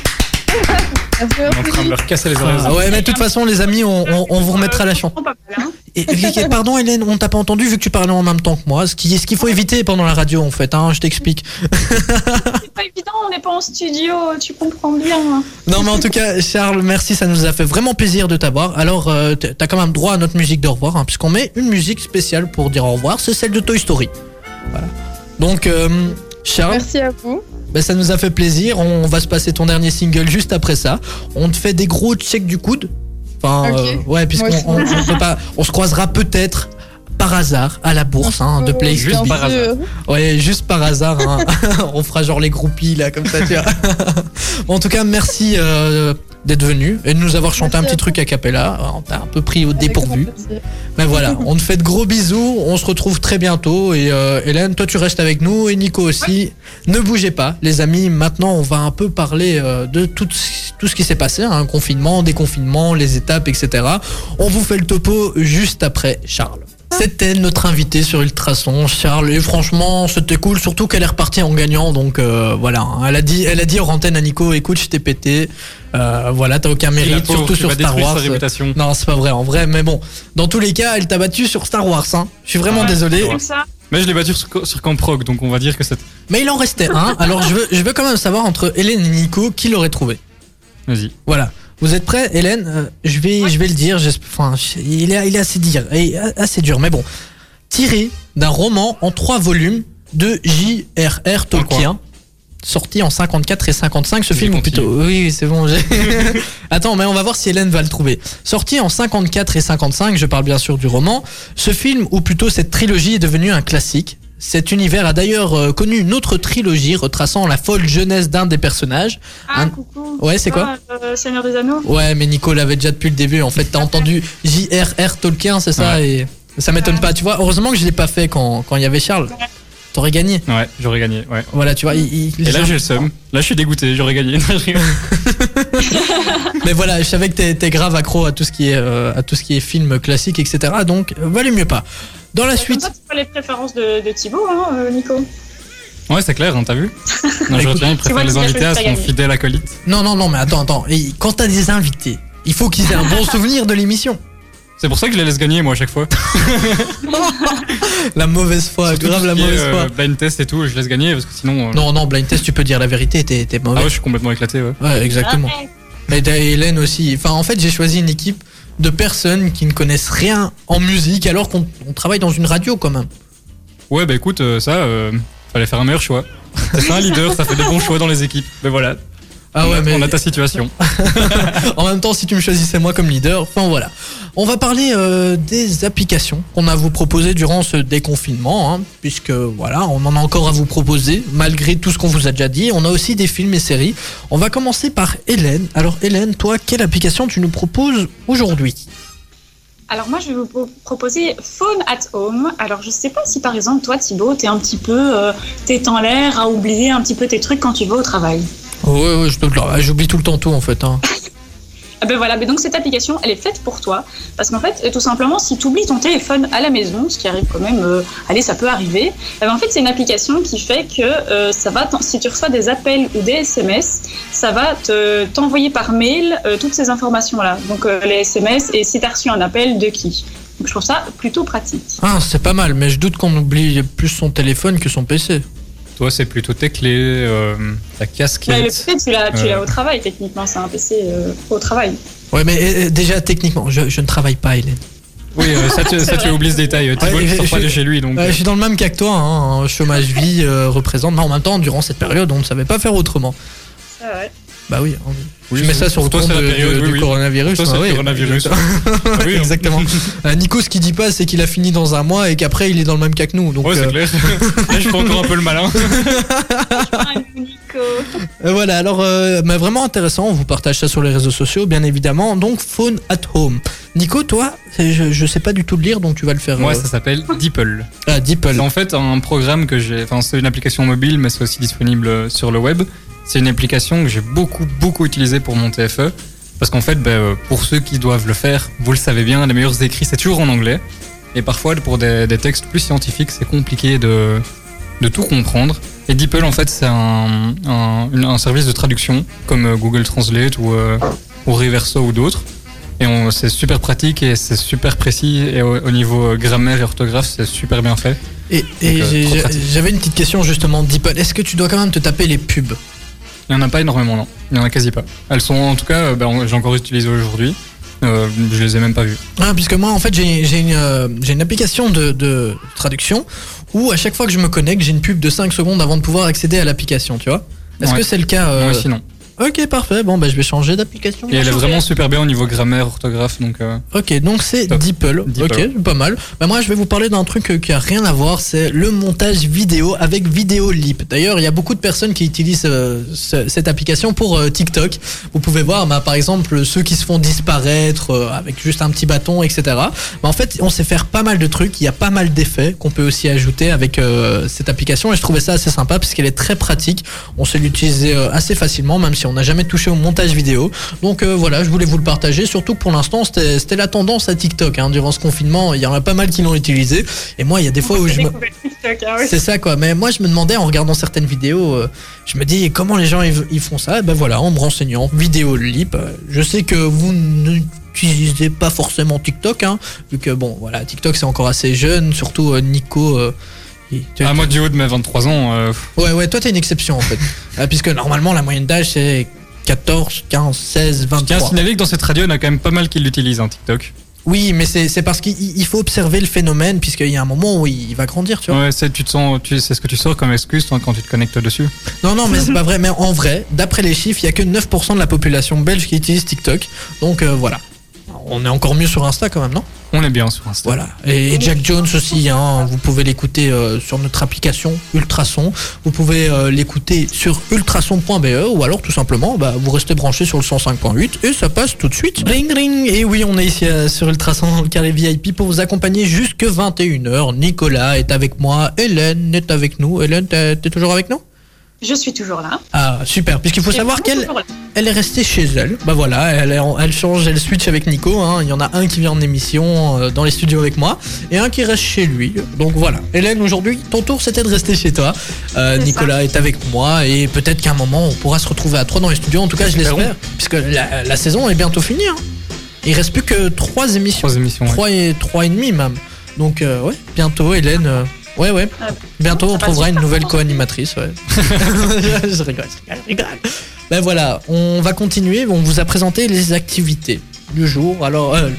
On est en train de leur casser les oreilles. Ah ouais, mais de toute façon, les amis, on, on, on vous remettra la mal, hein. Et, et- pardon, Hélène, on t'a pas entendu vu que tu parlais en même temps que moi. Ce qui- ce qu'il faut éviter pendant la radio, en fait. Hein, je t'explique. C'est pas évident, on n'est pas en studio, tu comprends bien. Non, mais en tout cas, Charles, merci, ça nous a fait vraiment plaisir de t'avoir. Alors, euh, t'as quand même droit à notre musique de revoir, hein, puisqu'on met une musique spéciale pour dire au revoir, c'est celle de Toy Story. Voilà. Donc, euh, Charles, Merci à vous. Ben, ça nous a fait plaisir. On va se passer ton dernier single juste après ça. On te fait des gros checks du coude. Enfin, euh, ouais, puisqu'on on, aussi. on peut pas, on se croisera peut-être par hasard à la bourse hein, de Play Juste par sûr. Ouais, juste par hasard. hein. on fera genre les groupies là, comme ça, tu vois. Bon, en tout cas, merci euh, d'être venu et de nous avoir chanté un petit à truc a cappella. On t'a un peu pris au dépourvu. Mais voilà, on te fait de gros bisous. On se retrouve très bientôt. Et euh, Hélène, toi, tu restes avec nous et Nico aussi. Ne bougez pas, les amis. Maintenant, on va un peu parler euh, de tout, tout ce qui s'est passé, hein, confinement, déconfinement, les étapes, etc. On vous fait le topo juste après Charles. C'était notre invité sur Ultrason, Charles, et franchement, c'était cool, surtout qu'elle est repartie en gagnant, donc euh, voilà. Elle a dit, elle a dit hors antenne à Nico, écoute, je t'ai pété, euh, voilà, t'as aucun mérite, pauvre, surtout sur Star Wars. sa réputation. Non, c'est pas vrai, en vrai, mais bon, dans tous les cas, elle t'a battu sur Star Wars, hein. Je suis vraiment Ouais, désolé. Mais je l'ai battu sur, sur Camp Rock, donc on va dire que c'est. mais il en restait un. Alors je veux, je veux quand même savoir entre Hélène et Nico qui l'aurait trouvé? Vas-y. Voilà. Vous êtes prêts, Hélène Euh, Je vais, je vais le dire. Enfin, il est, il est assez dur, et assez dur, mais bon. Tiré d'un roman en trois volumes de J.R.R. Tolkien, sorti en 54 et 55. Ce Il film, ou plutôt, oui, c'est bon. j'ai- Attends, mais on va voir si Hélène va le trouver. Sorti en 54 et 55, je parle bien sûr du roman. Ce film, ou plutôt cette trilogie, est devenu un classique. Cet univers a d'ailleurs euh, connu une autre trilogie retraçant la folle jeunesse d'un des personnages. Ah, Un- coucou. Ouais, c'est quoi Ah, euh, Seigneur des Anneaux Ouais, mais Nico l'avait déjà depuis le début. En fait, t'as entendu J.R.R. Tolkien, c'est ça Et ça m'étonne pas. Tu vois, heureusement que je l'ai pas fait quand quand il y avait Charles. T'aurais gagné. Ouais, j'aurais gagné. Ouais. Voilà, tu vois. il- il- Et là, j'ai le seum. Là, je suis dégoûté. J'aurais gagné. Mais voilà, je savais que t'es t'es grave accro à tout ce qui est euh, à tout ce qui est film classique, etc. Donc, euh, valait mieux pas. Dans la Comme suite, ça, tu vois les préférences de, de Thibaut, hein, euh, Nico. ouais, c'est clair, hein, t'as vu? Non, je retiens, il vois, préfère les invités à son fidèle acolyte. non, non, non, mais attends, attends. Et quand t'as des invités, il faut qu'ils aient un bon souvenir de l'émission. C'est pour ça que je les laisse gagner, moi, à chaque fois. La mauvaise foi, Surtout grave tout la mauvaise euh, foi. blind test et tout, je laisse gagner parce que sinon. euh, Non, non, blind test, tu peux dire la vérité, t'es t'es Ah mauvais. ouais, je suis complètement éclaté, ouais. Ouais, exactement. Et t'as Hélène aussi. Enfin, en fait, j'ai choisi une équipe de personnes qui ne connaissent rien en musique alors qu'on on travaille dans une radio quand même. Ouais, bah écoute, euh, ça, euh, fallait faire un meilleur choix. C'est un leader, ça fait des bons choix dans les équipes. Mais voilà, Ah on, ouais, a, mais on a ta situation. en même temps, si tu me choisissais moi comme leader, enfin voilà. On va parler euh, des applications qu'on a à vous proposer durant ce déconfinement, hein, puisque voilà, on en a encore à vous proposer, malgré tout ce qu'on vous a déjà dit. On a aussi des films et séries. On va commencer par Hélène. Alors Hélène, toi, quelle application tu nous proposes aujourd'hui? Alors moi, je vais vous pro- proposer Phone at Home. Alors je sais pas si par exemple, toi Thibaut, t'es un petit peu euh, tête en l'air à oublier un petit peu tes trucs quand tu vas au travail. Ouais, ouais, je te- j'oublie tout le temps tout en fait. hein. Ah ben voilà, mais donc cette application, elle est faite pour toi. Parce qu'en fait, euh, tout simplement, si tu oublies ton téléphone à la maison, ce qui arrive quand même, euh, allez, ça peut arriver, eh ben, en fait, c'est une application qui fait que euh, ça va, si tu reçois des appels ou des SMS, ça va te- t'envoyer par mail euh, toutes ces informations-là. Donc les SMS et si tu as reçu un appel, de qui? Donc je trouve ça plutôt pratique. Ah, c'est pas mal, mais je doute qu'on oublie plus son téléphone que son PC. Toi, c'est plutôt tes clés, euh, ta Mais le casquette. PC, tu l'as, tu Euh. l'as au travail, techniquement, c'est un PC euh, au travail. Ouais, mais euh, déjà techniquement, je, je ne travaille pas, Hélène. Oui, euh, ça, tu, ça, tu oublies ce détail. Thibaut, Ouais, sort pas de chez lui, donc. Ouais, je suis dans le même cas que toi, hein, chômage vie euh, représente. Mais en même temps, durant cette période, on ne savait pas faire autrement. Ça, ouais. Bah oui, on- Oui, je mets ça sur le compte période, de- oui, du oui. coronavirus. Toi, Ah le oui, coronavirus. exactement. Oui, hein. exactement. Euh, Nico, ce qu'il dit pas, c'est qu'il a fini dans un mois et qu'après, il est dans le même cas que nous. Donc, Ouais, c'est euh, clair. Là, je fais encore un peu le malin. Nico. Euh, voilà, alors, euh, mais vraiment intéressant, on vous partage ça sur les réseaux sociaux, bien évidemment. Donc, Phone at Home. Nico, toi, je, je sais pas du tout le lire, donc tu vas le faire. Moi, euh, ça s'appelle Deeple. Ah, Deeple. C'est en fait un programme que j'ai. Enfin, c'est une application mobile, mais c'est aussi disponible sur le web. C'est une application que j'ai beaucoup, beaucoup utilisée pour mon TFE. Parce qu'en fait, ben, euh, pour ceux qui doivent le faire, vous le savez bien, les meilleurs écrits, c'est toujours en anglais. Et parfois, pour des, des textes plus scientifiques, c'est compliqué de, de tout comprendre. Et DeepL, en fait, c'est un, un, une- un service de traduction, comme euh, Google Translate ou, euh, ou Reverso ou d'autres. Et c'est super pratique et c'est super précis. Et au, au niveau grammaire et orthographe, c'est super bien fait. Et, euh, j'avais une petite question justement, Deeple. Est-ce que tu dois quand même te taper les pubs? Il n'y en a pas énormément, non. Il n'y en a quasi pas. Elles sont, en tout cas, ben, j'ai encore utilisé aujourd'hui. Euh, je les ai même pas vues. Ah, puisque moi, en fait, j'ai j'ai une, euh, j'ai une application de, de traduction où à chaque fois que je me connecte, j'ai une pub de 5 secondes avant de pouvoir accéder à l'application, tu vois Est-ce Ouais. que c'est le cas euh, Moi aussi, non. Ok, parfait. Bon, bah, je vais changer d'application. Et elle est vraiment super bien au niveau grammaire, orthographe. Donc, euh, Ok, donc c'est Top. Deeple. Deeple. Ok, pas mal. Bah, moi, je vais vous parler d'un truc euh, qui a rien à voir, c'est le montage vidéo avec Vidéolip. D'ailleurs, il y a beaucoup de personnes qui utilisent euh, ce- cette application pour euh, TikTok. Vous pouvez voir, bah, par exemple, ceux qui se font disparaître euh, avec juste un petit bâton, etc. Bah, en fait, on sait faire pas mal de trucs. Il y a pas mal d'effets qu'on peut aussi ajouter avec euh, cette application. Et je trouvais ça assez sympa parce qu'elle est très pratique. On sait l'utiliser euh, assez facilement, même si on n'a jamais touché au montage vidéo. Donc euh, voilà, je voulais vous le partager, surtout que pour l'instant, c'était la tendance à TikTok. Hein. Durant ce confinement, il y en a pas mal qui l'ont utilisé. Et moi, il y a des fois où je me... oui. C'est ça quoi, mais moi je me demandais en regardant certaines vidéos, euh, je me dis comment les gens ils, font ça, et ben voilà, en me renseignant, vidéo lip, je sais que vous n'utilisez pas forcément TikTok, hein, vu que bon voilà, TikTok c'est encore assez jeune, surtout euh, Nico. euh, tu- à moi du haut de mes 23 ans, euh, Ouais ouais, toi t'es une exception en fait, Euh, puisque normalement la moyenne d'âge c'est 14, 15, 16, je tiens à 23. signaler que dans cette radio, en a quand même pas mal qui l'utilisent, hein, TikTok. Oui, mais c'est parce qu'il il faut observer le phénomène, puisqu'il y a un moment où il va grandir, tu vois. Ouais, c'est, tu te sens, tu, c'est ce que tu sors comme excuse toi, quand tu te connectes dessus. Non, non, mais c'est pas vrai. Mais en vrai, d'après les chiffres, il y a que 9% de la population belge qui utilise TikTok. Donc euh, voilà. On est encore mieux sur Insta quand même, non? On est bien sur Insta. Voilà. Et Jack Jones aussi, hein, vous pouvez l'écouter euh, sur notre application Ultrason. Vous pouvez euh, l'écouter sur ultrason.be ou alors tout simplement, bah, vous restez branché sur le 105.8 et ça passe tout de suite. Ring ring. Et oui, on est ici euh, sur Ultrason dans le carré VIP pour vous accompagner jusque 21h. Nicolas est avec moi, Hélène est avec nous. Hélène, t'es t'es toujours avec nous? Je suis toujours là. Ah, super. Puisqu'il faut savoir qu'elle elle est restée chez elle. Bah voilà, elle, est en- elle change, elle switch avec Nico. hein. Il y en a un qui vient en émission euh, dans les studios avec moi et un qui reste chez lui. Donc voilà. Hélène, aujourd'hui, ton tour c'était de rester chez toi. Euh, Nicolas est avec moi et peut-être qu'à un moment on pourra se retrouver à trois dans les studios. En tout cas, je l'espère. Puisque la, la saison est bientôt finie. hein. Il reste plus que trois émissions. Trois émissions. ouais. Trois et trois et demi même. Donc euh, ouais, bientôt Hélène. Ouais ouais. Ah, Bientôt on trouvera une super nouvelle co-animatrice. Ouais. je rigole, je rigole, je rigole. Ben voilà, on va continuer. On vous a présenté les activités du jour. Alors euh,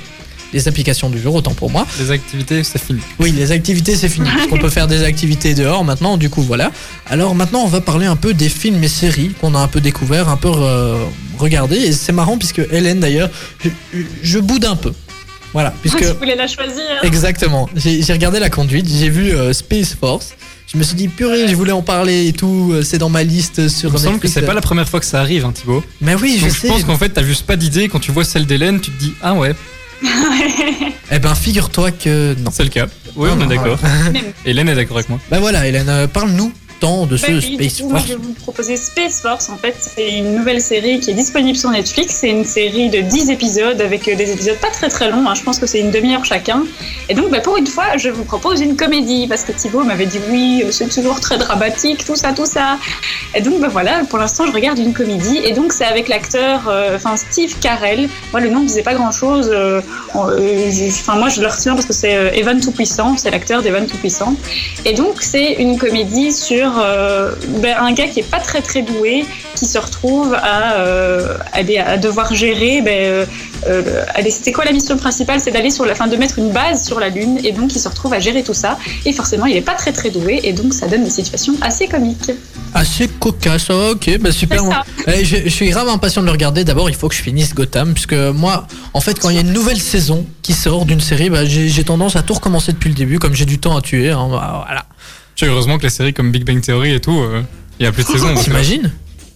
les applications du jour, autant pour moi. Les activités, c'est fini. Oui, les activités c'est fini. Parce qu'on peut faire des activités dehors maintenant. Du coup voilà. Alors maintenant on va parler un peu des films et séries qu'on a un peu découvert, un peu euh, regardé. Et c'est marrant puisque Hélène d'ailleurs, je, je boude un peu. Voilà, puisque Je voulais la choisir. Exactement. J'ai j'ai regardé la conduite, j'ai vu euh, Space Force. Je me suis dit, purée, je voulais en parler et tout. euh, C'est dans ma liste sur Il me semble que c'est pas la première fois que ça arrive, hein, Thibaut. Mais oui, je Donc, sais. je pense qu'en fait, t'as juste pas d'idée. Quand tu vois celle d'Hélène, tu te dis Ah ouais, Eh ben, figure-toi que non. c'est le cas. Oui, on Non, est d'accord. Hélène est d'accord avec moi. Ben voilà, Hélène, euh, parle-nous de ce oui, du Space Force. je vais vous proposer Space Force. En fait, c'est une nouvelle série qui est disponible sur Netflix. C'est une série de 10 épisodes avec euh, des épisodes pas très très longs. hein. Je pense que c'est une demi-heure chacun. Et donc, bah, pour une fois, je vous propose une comédie parce que Thibaut m'avait dit oui, euh, c'est toujours très dramatique, tout ça, tout ça. Et donc, bah, voilà, pour l'instant, je regarde une comédie. Et donc, c'est avec l'acteur, euh, Steve Carell. Moi, le nom ne disait pas grand-chose. euh, euh, Enfin, moi, je le retiens parce que c'est Evan Tout-Puissant. C'est l'acteur d'Evan Tout-Puissant. Et donc, c'est une comédie sur euh, ben, un gars qui est pas très très doué, qui se retrouve à, euh, à, des- à devoir gérer. Ben, euh, c'était quoi la mission principale? C'est d'aller sur la fin de mettre une base sur la Lune. Et donc, il se retrouve à gérer tout ça. Et forcément, il est pas très très doué. Et donc, ça donne des situations assez comiques. Assez cocasse, ah, ok, bah super. Eh, je, je suis grave impatient de le regarder. D'abord, il faut que je finisse Gotham, puisque moi, en fait, quand il y a une nouvelle saison qui sort d'une série, bah, j'ai j'ai tendance à tout recommencer depuis le début, comme j'ai du temps à tuer. hein, bah, voilà. Tu sais, heureusement que les séries comme Big Bang Theory et tout, euh, il y a plus de saison. donc, euh, T'imagines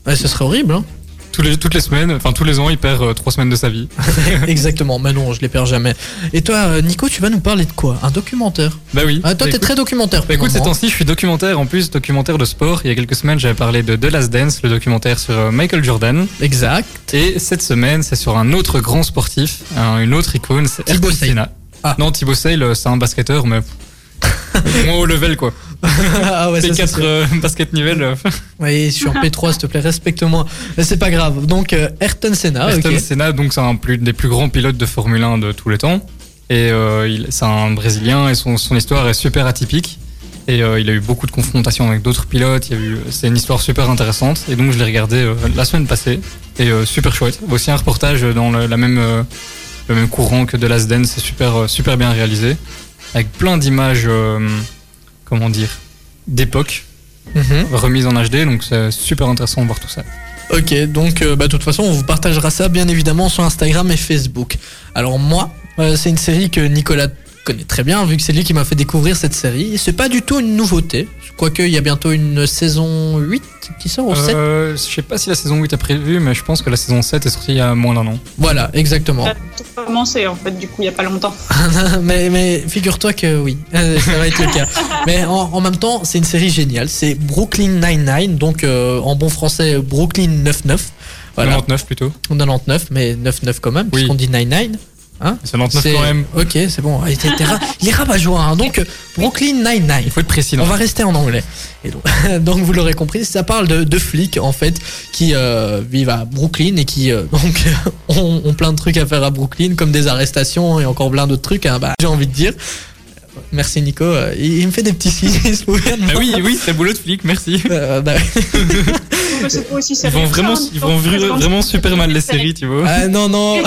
ouais, Ce serait horrible. Hein tous les, toutes les semaines, enfin tous les ans, il perd euh, trois semaines de sa vie. Exactement, mais non, je les perds jamais. Et toi, euh, Nico, tu vas nous parler de quoi? Un documentaire? Bah oui. ah, Toi, Bah, t'es très documentaire. Bah écoute, ces temps-ci, je suis documentaire en plus, documentaire de sport. Il y a quelques semaines, j'avais parlé de The Last Dance, le documentaire sur euh, Michael Jordan. Exact. Et cette semaine, c'est sur un autre grand sportif, un- une autre icône, c'est Thibaut. Senna. Ah. Non, Thibaut Sale, euh, c'est un basketteur, mais moins haut level quoi. ah ouais, C'est ça, c'est 4 sûr. basket nivelles. euh, Oui, en P3, s'il te plaît, respecte-moi. Mais c'est pas grave. Donc, euh, Ayrton Senna, Ayrton. Senna, donc c'est un plus, des plus grands pilotes de Formule 1 de tous les temps. Et euh, c'est un Brésilien et son, son histoire est super atypique. Et euh, il a eu beaucoup de confrontations avec d'autres pilotes. C'est une histoire super intéressante. Et donc je l'ai regardé euh, la semaine passée. Et euh, super chouette. Aussi un reportage dans le, la même, euh, le même courant que The Last Dance. C'est super, euh, super bien réalisé. Avec plein d'images, euh, comment dire, d'époque, Mhm. remises en HD. Donc c'est super intéressant de voir tout ça. Ok, donc euh, bah, de toute façon, on vous partagera ça bien évidemment sur Instagram et Facebook. Alors moi, euh, c'est une série que Nicolas connaît très bien, vu que c'est lui qui m'a fait découvrir cette série. Et c'est pas du tout une nouveauté, quoique il y a bientôt une saison 8 qui sort, ou 7 Euh, je sais pas si la saison 8 est prévue, mais je pense que la saison 7 est sortie il y a moins d'un an. Voilà, exactement. Ça a tout commencé en fait, du coup, il y a pas longtemps. mais mais figure-toi que oui, ça va être le cas. Mais en, en même temps, c'est une série géniale. C'est Brooklyn Nine-Nine, donc euh, en bon français, Brooklyn 99. Voilà, 99 plutôt. 99, mais 99 quand même, Oui. puisqu'on dit 99. C'est 99 C'est- quand même. Ok, c'est bon. Il, était- était ra- il est rabat-joie. hein. Donc, euh, Brooklyn Il Nine-Nine. faut être précis. On va rester en anglais. Et donc, donc, vous l'aurez compris, ça parle de, de flics en fait qui euh, vivent à Brooklyn et qui euh, donc ont, ont plein de trucs à faire à Brooklyn, comme des arrestations et encore plein d'autres trucs. hein. Bah, J'ai envie de dire. Merci Nico. Euh, Il, il me fait des petits signes. il se souvient de Ah oui, oui, c'est boulot de flic, merci. Euh, bah, Ils vont vraiment, hein, ils vont vraiment super mal les séries, tu vois. Ah non non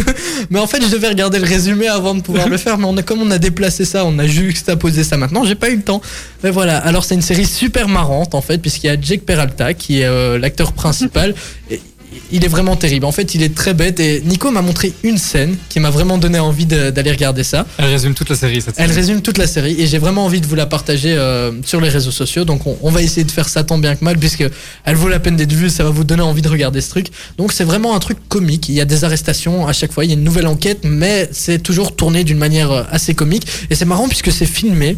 Mais en fait je devais regarder le résumé avant de pouvoir le faire Mais on a, comme on a déplacé ça On a juxtaposé ça maintenant J'ai pas eu le temps Mais voilà Alors c'est une série super marrante en fait Puisqu'il y a Jake Peralta Qui est euh, l'acteur principal et, il est vraiment terrible. En fait, il est très bête et Nico m'a montré une scène qui m'a vraiment donné envie d'aller regarder ça. Elle résume toute la série cette Elle série. résume toute la série et j'ai vraiment envie de vous la partager euh, sur les réseaux sociaux. Donc on, on va essayer de faire ça tant bien que mal puisque elle vaut la peine d'être vue, ça va vous donner envie de regarder ce truc. Donc c'est vraiment un truc comique. Il y a des arrestations à chaque fois, il y a une nouvelle enquête, mais c'est toujours tourné d'une manière euh, assez comique et c'est marrant puisque c'est filmé.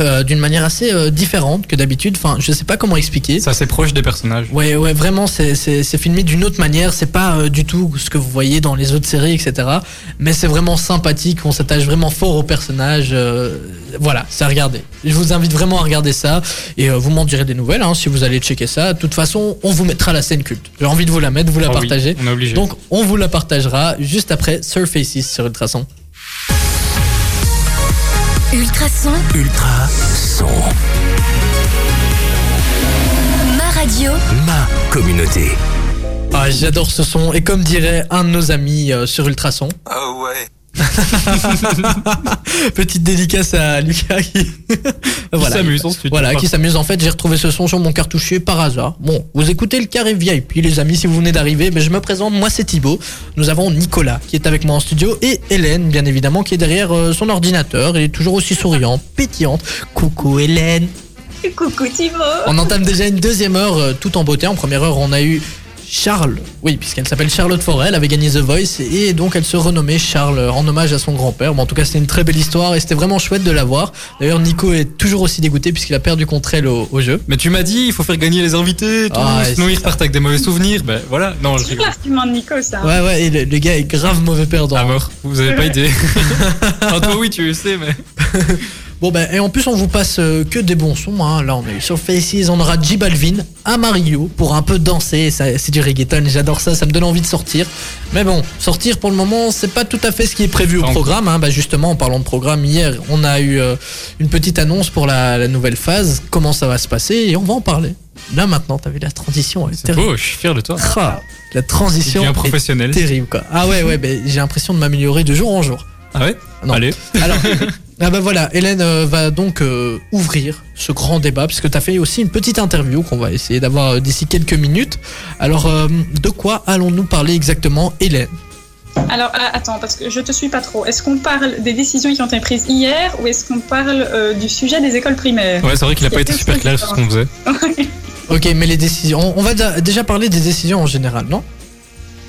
Euh, d'une manière assez euh, différente que d'habitude. Enfin, je sais pas comment expliquer. C'est assez proche des personnages. Ouais, ouais, vraiment, c'est- filmé d'une autre manière. C'est pas euh, du tout ce que vous voyez dans les autres séries, etc. Mais c'est vraiment sympathique. On s'attache vraiment fort aux personnages. voilà, c'est à regarder. Je vous invite vraiment à regarder ça. Et vous m'en direz des nouvelles hein, si vous allez checker ça. De toute façon, on vous mettra la scène culte. J'ai envie de vous la mettre, vous la Ah oui, partager. on est obligé. Donc, on vous la partagera juste après Surfaces sur Ultrason. Ultrason, Ultra son. ma radio, Ma communauté. Ah, j'adore ce son. Et comme dirait un de nos amis euh, sur Ultrason, Ah ouais. Petite dédicace à Lucas qui, Qui s'amuse en studio. Voilà, qui s'amuse. En fait, j'ai retrouvé ce son sur mon cartouchier par hasard. Bon, vous écoutez le carré VIP, les amis, si vous venez d'arriver. Mais je me présente, moi c'est Thibaut. Nous avons Nicolas qui est avec moi en studio et Hélène, bien évidemment, qui est derrière euh, son ordinateur et toujours aussi souriante, pétillante. Coucou Hélène. Coucou Thibaut On entame déjà une deuxième heure euh, tout en beauté. En première heure, on a eu Charles, oui, puisqu'elle s'appelle Charlotte Forel, elle avait gagné The Voice et donc elle se renommait Charles en hommage à son grand-père. Bon, en tout cas, c'était une très belle histoire et c'était vraiment chouette de la voir. D'ailleurs, Nico est toujours aussi dégoûté puisqu'il a perdu contre elle au, au jeu. Mais tu m'as dit, il faut faire gagner les invités, tout, Ah, sinon ils repartent avec des mauvais souvenirs. Ben voilà, non, je C'est rigole. Nico, ça. Ouais, ouais, et le, le gars est grave mauvais perdant. À mort, vous avez pas idée. enfin, toi, oui, tu le sais, mais. Bon, ben, et en plus, on vous passe euh, que des bons sons. Hein. Là, on a eu sur Faces, on aura J Balvin, à Mario pour un peu danser. C'est du reggaeton, j'adore ça, ça me donne envie de sortir. Mais bon, sortir pour le moment, c'est pas tout à fait ce qui est prévu au programme. Hein. Bah, justement, en parlant de programme, hier, on a eu euh, une petite annonce pour la, la nouvelle phase, comment ça va se passer, et on va en parler. Là, maintenant, t'as vu la transition, est C'est beau, je suis fier de toi. Ah, la transition est professionnel. terrible, quoi. Ah ouais, ouais, ben, j'ai l'impression de m'améliorer de jour en jour. Ah ouais? Non. Allez. Alors, ah bah voilà, Hélène euh, va donc euh, ouvrir ce grand débat, puisque tu as fait aussi une petite interview qu'on va essayer d'avoir euh, d'ici quelques minutes. Alors, euh, de quoi allons-nous parler exactement, Hélène? Alors, attends, parce que je te suis pas trop. Est-ce qu'on parle des décisions qui ont été prises hier ou est-ce qu'on parle euh, du sujet des écoles primaires? Ouais, c'est vrai qu'il a pas été super clair sur ce qu'on faisait. Ok, mais les décisions, on, va déjà parler des décisions en général, non?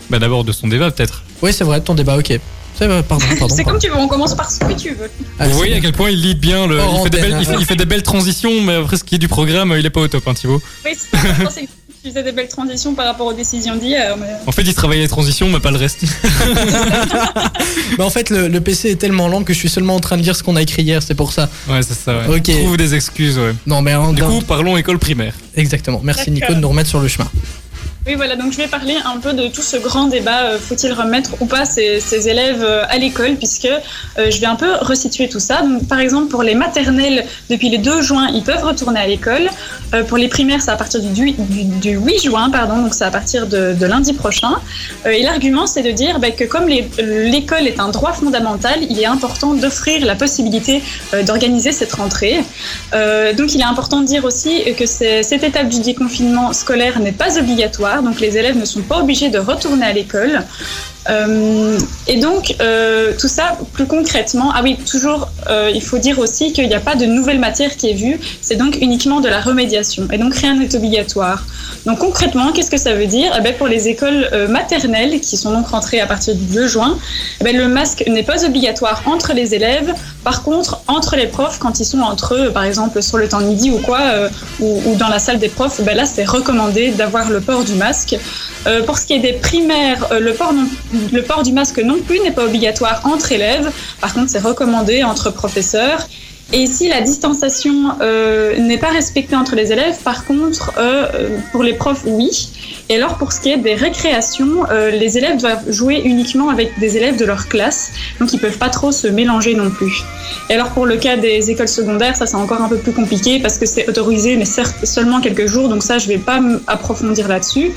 Bah d'abord de son débat, peut-être. Oui, c'est vrai, ton débat, ok. C'est vrai, pardon, pardon. C'est pardon. comme tu veux, on commence par ce que tu veux. Ah, Vous voyez à quel point il lead bien, le, il, fait des belles, il, fait, il fait des belles transitions, mais après ce qui est du programme, il est pas au top, hein, Thibaut. Oui, c'est important, c'est que tu faisais des belles transitions par rapport aux décisions d'hier. mais- En fait, il travaille les transitions, mais pas le reste. Mais en fait, le, le PC est tellement lent que je suis seulement en train de lire ce qu'on a écrit hier, c'est pour ça. Ouais, c'est ça, ouais. Ok. Trouve des excuses, ouais. Non, mais en- Du coup, parlons école primaire. exactement. Merci. Nico de nous remettre sur le chemin. Oui, voilà, donc je vais parler un peu de tout ce grand débat, euh, faut-il remettre ou pas ces, élèves euh, à l'école, puisque euh, je vais un peu resituer tout ça. Par exemple, pour les maternelles, depuis le 2 juin, ils peuvent retourner à l'école. Pour les primaires, c'est à partir du, du, du 8 juin, pardon, donc c'est à partir de, lundi prochain. Et l'argument, c'est de dire bah, que comme l'école est un droit fondamental, il est important d'offrir la possibilité d'organiser cette rentrée. Donc il est important de dire aussi que cette étape du déconfinement scolaire n'est pas obligatoire, donc les élèves ne sont pas obligés de retourner à l'école. Euh, et donc euh, tout ça plus concrètement, ah oui, toujours, euh, il faut dire aussi qu'il n'y a pas de nouvelle matière qui est vue, c'est donc uniquement de la remédiation, et donc rien n'est obligatoire. Donc concrètement, qu'est-ce que ça veut dire? Eh ben, Pour les écoles maternelles, qui sont donc rentrées à partir du 2 juin, eh ben, le masque n'est pas obligatoire entre les élèves, par contre, entre les profs, quand ils sont entre eux, par exemple sur le temps de midi ou quoi, ou, dans la salle des profs, ben là c'est recommandé d'avoir le port du masque. Pour ce qui est des primaires, le, port non- le port du masque non plus n'est pas obligatoire entre élèves, par contre c'est recommandé entre professeurs. Et ici, la distanciation euh, n'est pas respectée entre les élèves. Par contre, euh, euh, pour les profs, oui. Et alors, pour ce qui est des récréations, les élèves doivent jouer uniquement avec des élèves de leur classe. Donc, ils peuvent pas trop se mélanger non plus. Et alors, pour le cas des écoles secondaires, ça, c'est encore un peu plus compliqué parce que c'est autorisé, mais certes seulement quelques jours. Donc, ça, je vais pas approfondir là-dessus.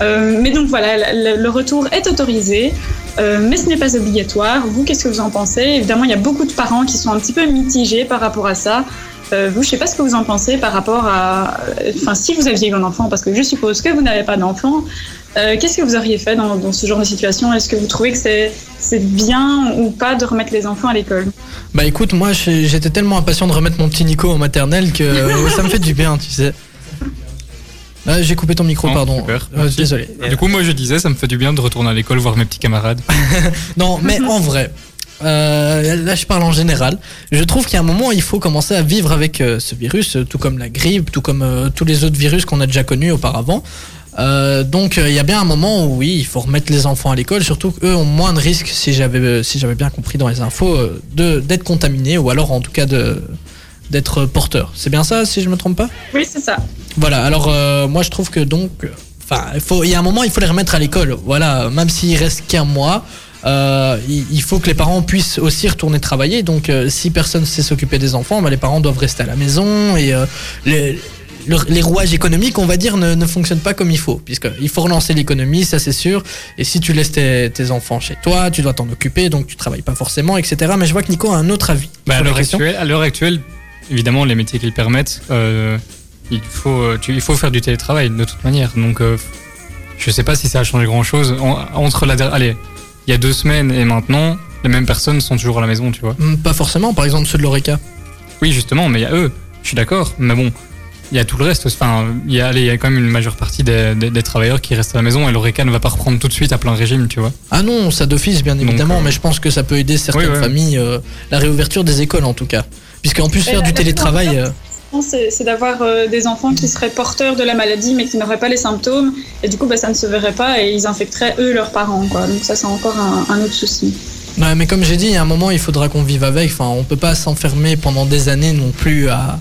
Euh, mais donc, voilà, le, retour est autorisé. Euh, mais ce n'est pas obligatoire. Vous, qu'est-ce que vous en pensez? Évidemment, il y a beaucoup de parents qui sont un petit peu mitigés par rapport à ça. Euh, vous, je sais pas ce que vous en pensez par rapport à, enfin, si vous aviez eu un enfant, parce que je suppose que vous n'avez pas d'enfant. Qu'est-ce que vous auriez fait dans, ce genre de situation? Est-ce que vous trouvez que c'est c'est bien ou pas de remettre les enfants à l'école? Bah écoute, moi j'étais tellement impatient de remettre mon petit Nico en maternelle que ça me fait du bien, tu sais. Ah, j'ai coupé ton micro, Non, pardon. super, Euh, désolé. Du coup, moi je disais, ça me fait du bien de retourner à l'école voir mes petits camarades. Non, mais en vrai, euh, là je parle en général. Je trouve qu'il y a un moment, il faut commencer à vivre avec euh, ce virus, euh, tout comme la grippe, tout comme euh, tous les autres virus qu'on a déjà connus auparavant. Euh, donc euh, il y a bien un moment où oui, il faut remettre les enfants à l'école, surtout qu'eux ont moins de risques, si j'avais euh, si j'avais bien compris dans les infos, euh, de d'être contaminés ou alors en tout cas de d'être porteurs. C'est bien ça, si je me trompe pas? Oui, c'est ça. voilà, alors euh, moi je trouve que donc, enfin, il faut, y a un moment, il faut les remettre à l'école. Voilà, même s'il reste qu'un mois, euh, il, il faut que les parents puissent aussi retourner travailler. Donc, euh, si personne ne sait s'occuper des enfants, bah, les parents doivent rester à la maison et euh, les, le- les rouages économiques, on va dire, ne, ne fonctionnent pas comme il faut, puisqu'il faut relancer l'économie, ça c'est sûr. Et si tu laisses tes, tes enfants chez toi, tu dois t'en occuper, donc tu travailles pas forcément, etc. Mais je vois que Nico a un autre avis. Bah, à l'heure actuelle, évidemment, les métiers qu'ils permettent, euh, il faut, euh, tu- il faut faire du télétravail de toute manière. Donc, euh, je sais pas si ça a changé grand chose entre la, allez, il y a deux semaines et maintenant, les mêmes personnes sont toujours à la maison, tu vois. Pas forcément, par exemple ceux de l'ORECA. Oui, justement, mais il y a eux. Je suis d'accord, mais bon. Il y a tout le reste. Enfin, il y a, allez, il y a quand même une majeure partie des, des- des travailleurs qui restent à la maison et l'ORECA ne va pas reprendre tout de suite à plein régime, tu vois. Ah non, ça d'office, bien Donc, évidemment, euh, mais je pense que ça peut aider certaines Oui, ouais. familles, euh, la réouverture des écoles en tout cas. Puisqu'en plus, faire du télétravail. euh, C'est d'avoir euh, des enfants qui seraient porteurs de la maladie mais qui n'auraient pas les symptômes et du coup bah, ça ne se verrait pas et ils infecteraient eux leurs parents quoi. Donc ça c'est encore un, un autre souci. Ouais, mais comme j'ai dit, il y a un moment, il faudra qu'on vive avec. Enfin, on peut pas s'enfermer pendant des années non plus à,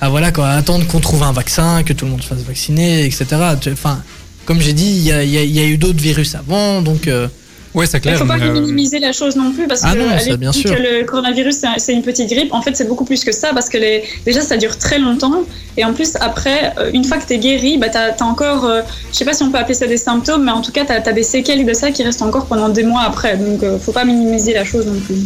à voilà quoi, à attendre qu'on trouve un vaccin, que tout le monde se fasse vacciner, etc. Enfin, comme j'ai dit, il y a, il y a- il y a eu d'autres virus avant, donc. euh, Ouais, c'est Il clair. ne faut pas euh, minimiser la chose non plus parce Ah que non, ça, aller bien dire sûr. que le coronavirus c'est un- c'est une petite grippe, en fait c'est beaucoup plus que ça parce que les, déjà ça dure très longtemps et en plus après euh, une fois que tu es guéri, bah, tu as, encore, euh, je sais pas si on peut appeler ça des symptômes, mais en tout cas tu as, des séquelles de ça qui restent encore pendant des mois après. Donc euh, faut pas minimiser la chose non plus.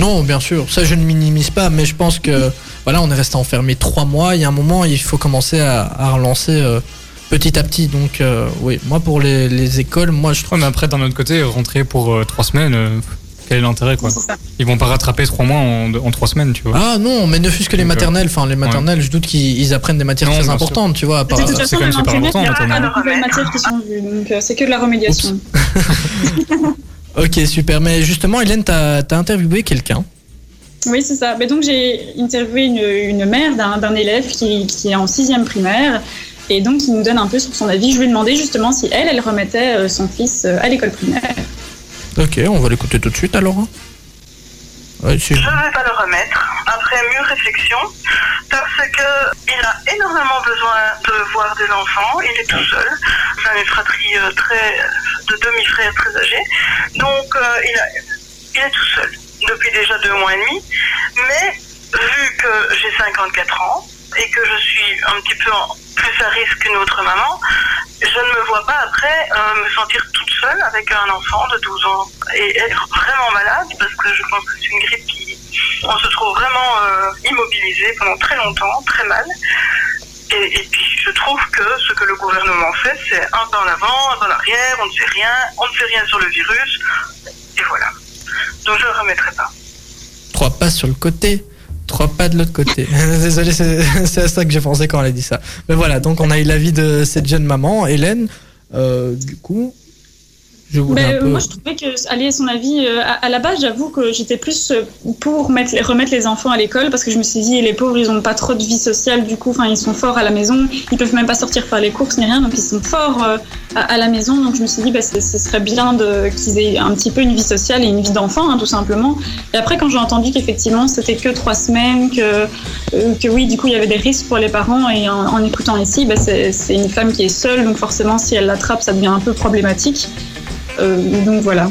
Non, bien sûr, ça je ne minimise pas, mais je pense que voilà, on est resté enfermé trois mois. Il y a un moment, il faut commencer à, à relancer euh, petit à petit. Donc, euh, oui, moi pour les, les écoles, moi je trouve. Ouais, mais après, d'un autre côté, rentrer pour euh, trois semaines, euh, quel est l'intérêt, quoi? Ils vont pas rattraper trois mois en, en trois semaines, tu vois. Ah non, mais ne fût-ce que les Donc, maternelles, enfin les maternelles, je doute qu'ils ils apprennent des matières Non, très sûr. importantes, tu vois. à part- De toute c'est façon, quand même super primaire, il a important, pas de matières qui sont vues, donc c'est que de la remédiation. Ok, super. Mais justement, Hélène, t'as as interviewé quelqu'un? Oui, c'est ça. Mais donc, j'ai interviewé une, une mère d'un d'un élève qui, qui est en sixième primaire. Et donc, il nous donne un peu sur son avis. Je lui ai demandé justement si elle, elle remettait euh, son fils euh, à l'école primaire. Ok, on va l'écouter tout de suite alors. hein. Ouais, Je ne vais pas le remettre après mûre réflexion parce que il a énormément besoin de voir des enfants. Il est tout seul. C'est une fratrie euh, très de demi-frères très âgés. Donc euh, il, a- il est tout seul depuis déjà deux mois et demi. Mais vu que j'ai 54 ans et que je suis un petit peu plus à risque qu'une autre maman, je ne me vois pas après euh, me sentir toute seule avec un enfant de 12 ans et être vraiment malade parce que je pense que c'est une grippe qui on se trouve vraiment euh, immobilisé pendant très longtemps, très mal. Et, et puis je trouve que ce que le gouvernement fait, c'est un pas en avant, un pas en arrière, on ne sait rien, on ne sait rien sur le virus, et voilà. Donc je ne remettrai pas. Trois pas sur le côté, trois pas de l'autre côté. Désolé, c'est c'est à ça que j'ai pensé quand elle a dit ça. Mais voilà, donc on a eu l'avis de cette jeune maman, Hélène. Euh, du coup, je voulais Ben, un peu. Moi, je trouvais que aller son avis, euh, à, à la base, j'avoue que j'étais plus euh, pour mettre, remettre les enfants à l'école parce que je me suis dit, les pauvres, ils n'ont pas trop de vie sociale, du coup, enfin, ils sont forts à la maison, ils peuvent même pas sortir faire les courses ni rien, donc ils sont forts euh, à, à la maison. Donc je me suis dit, ben, ce serait bien qu'ils aient un petit peu une vie sociale et une vie d'enfant, hein, tout simplement. Et après, quand j'ai entendu qu'effectivement, c'était que trois semaines, que, euh, que oui, du coup, il y avait des risques pour les parents, et en, en écoutant ici, ben, c'est c'est une femme qui est seule, donc forcément, si elle l'attrape, ça devient un peu problématique. Euh, donc voilà.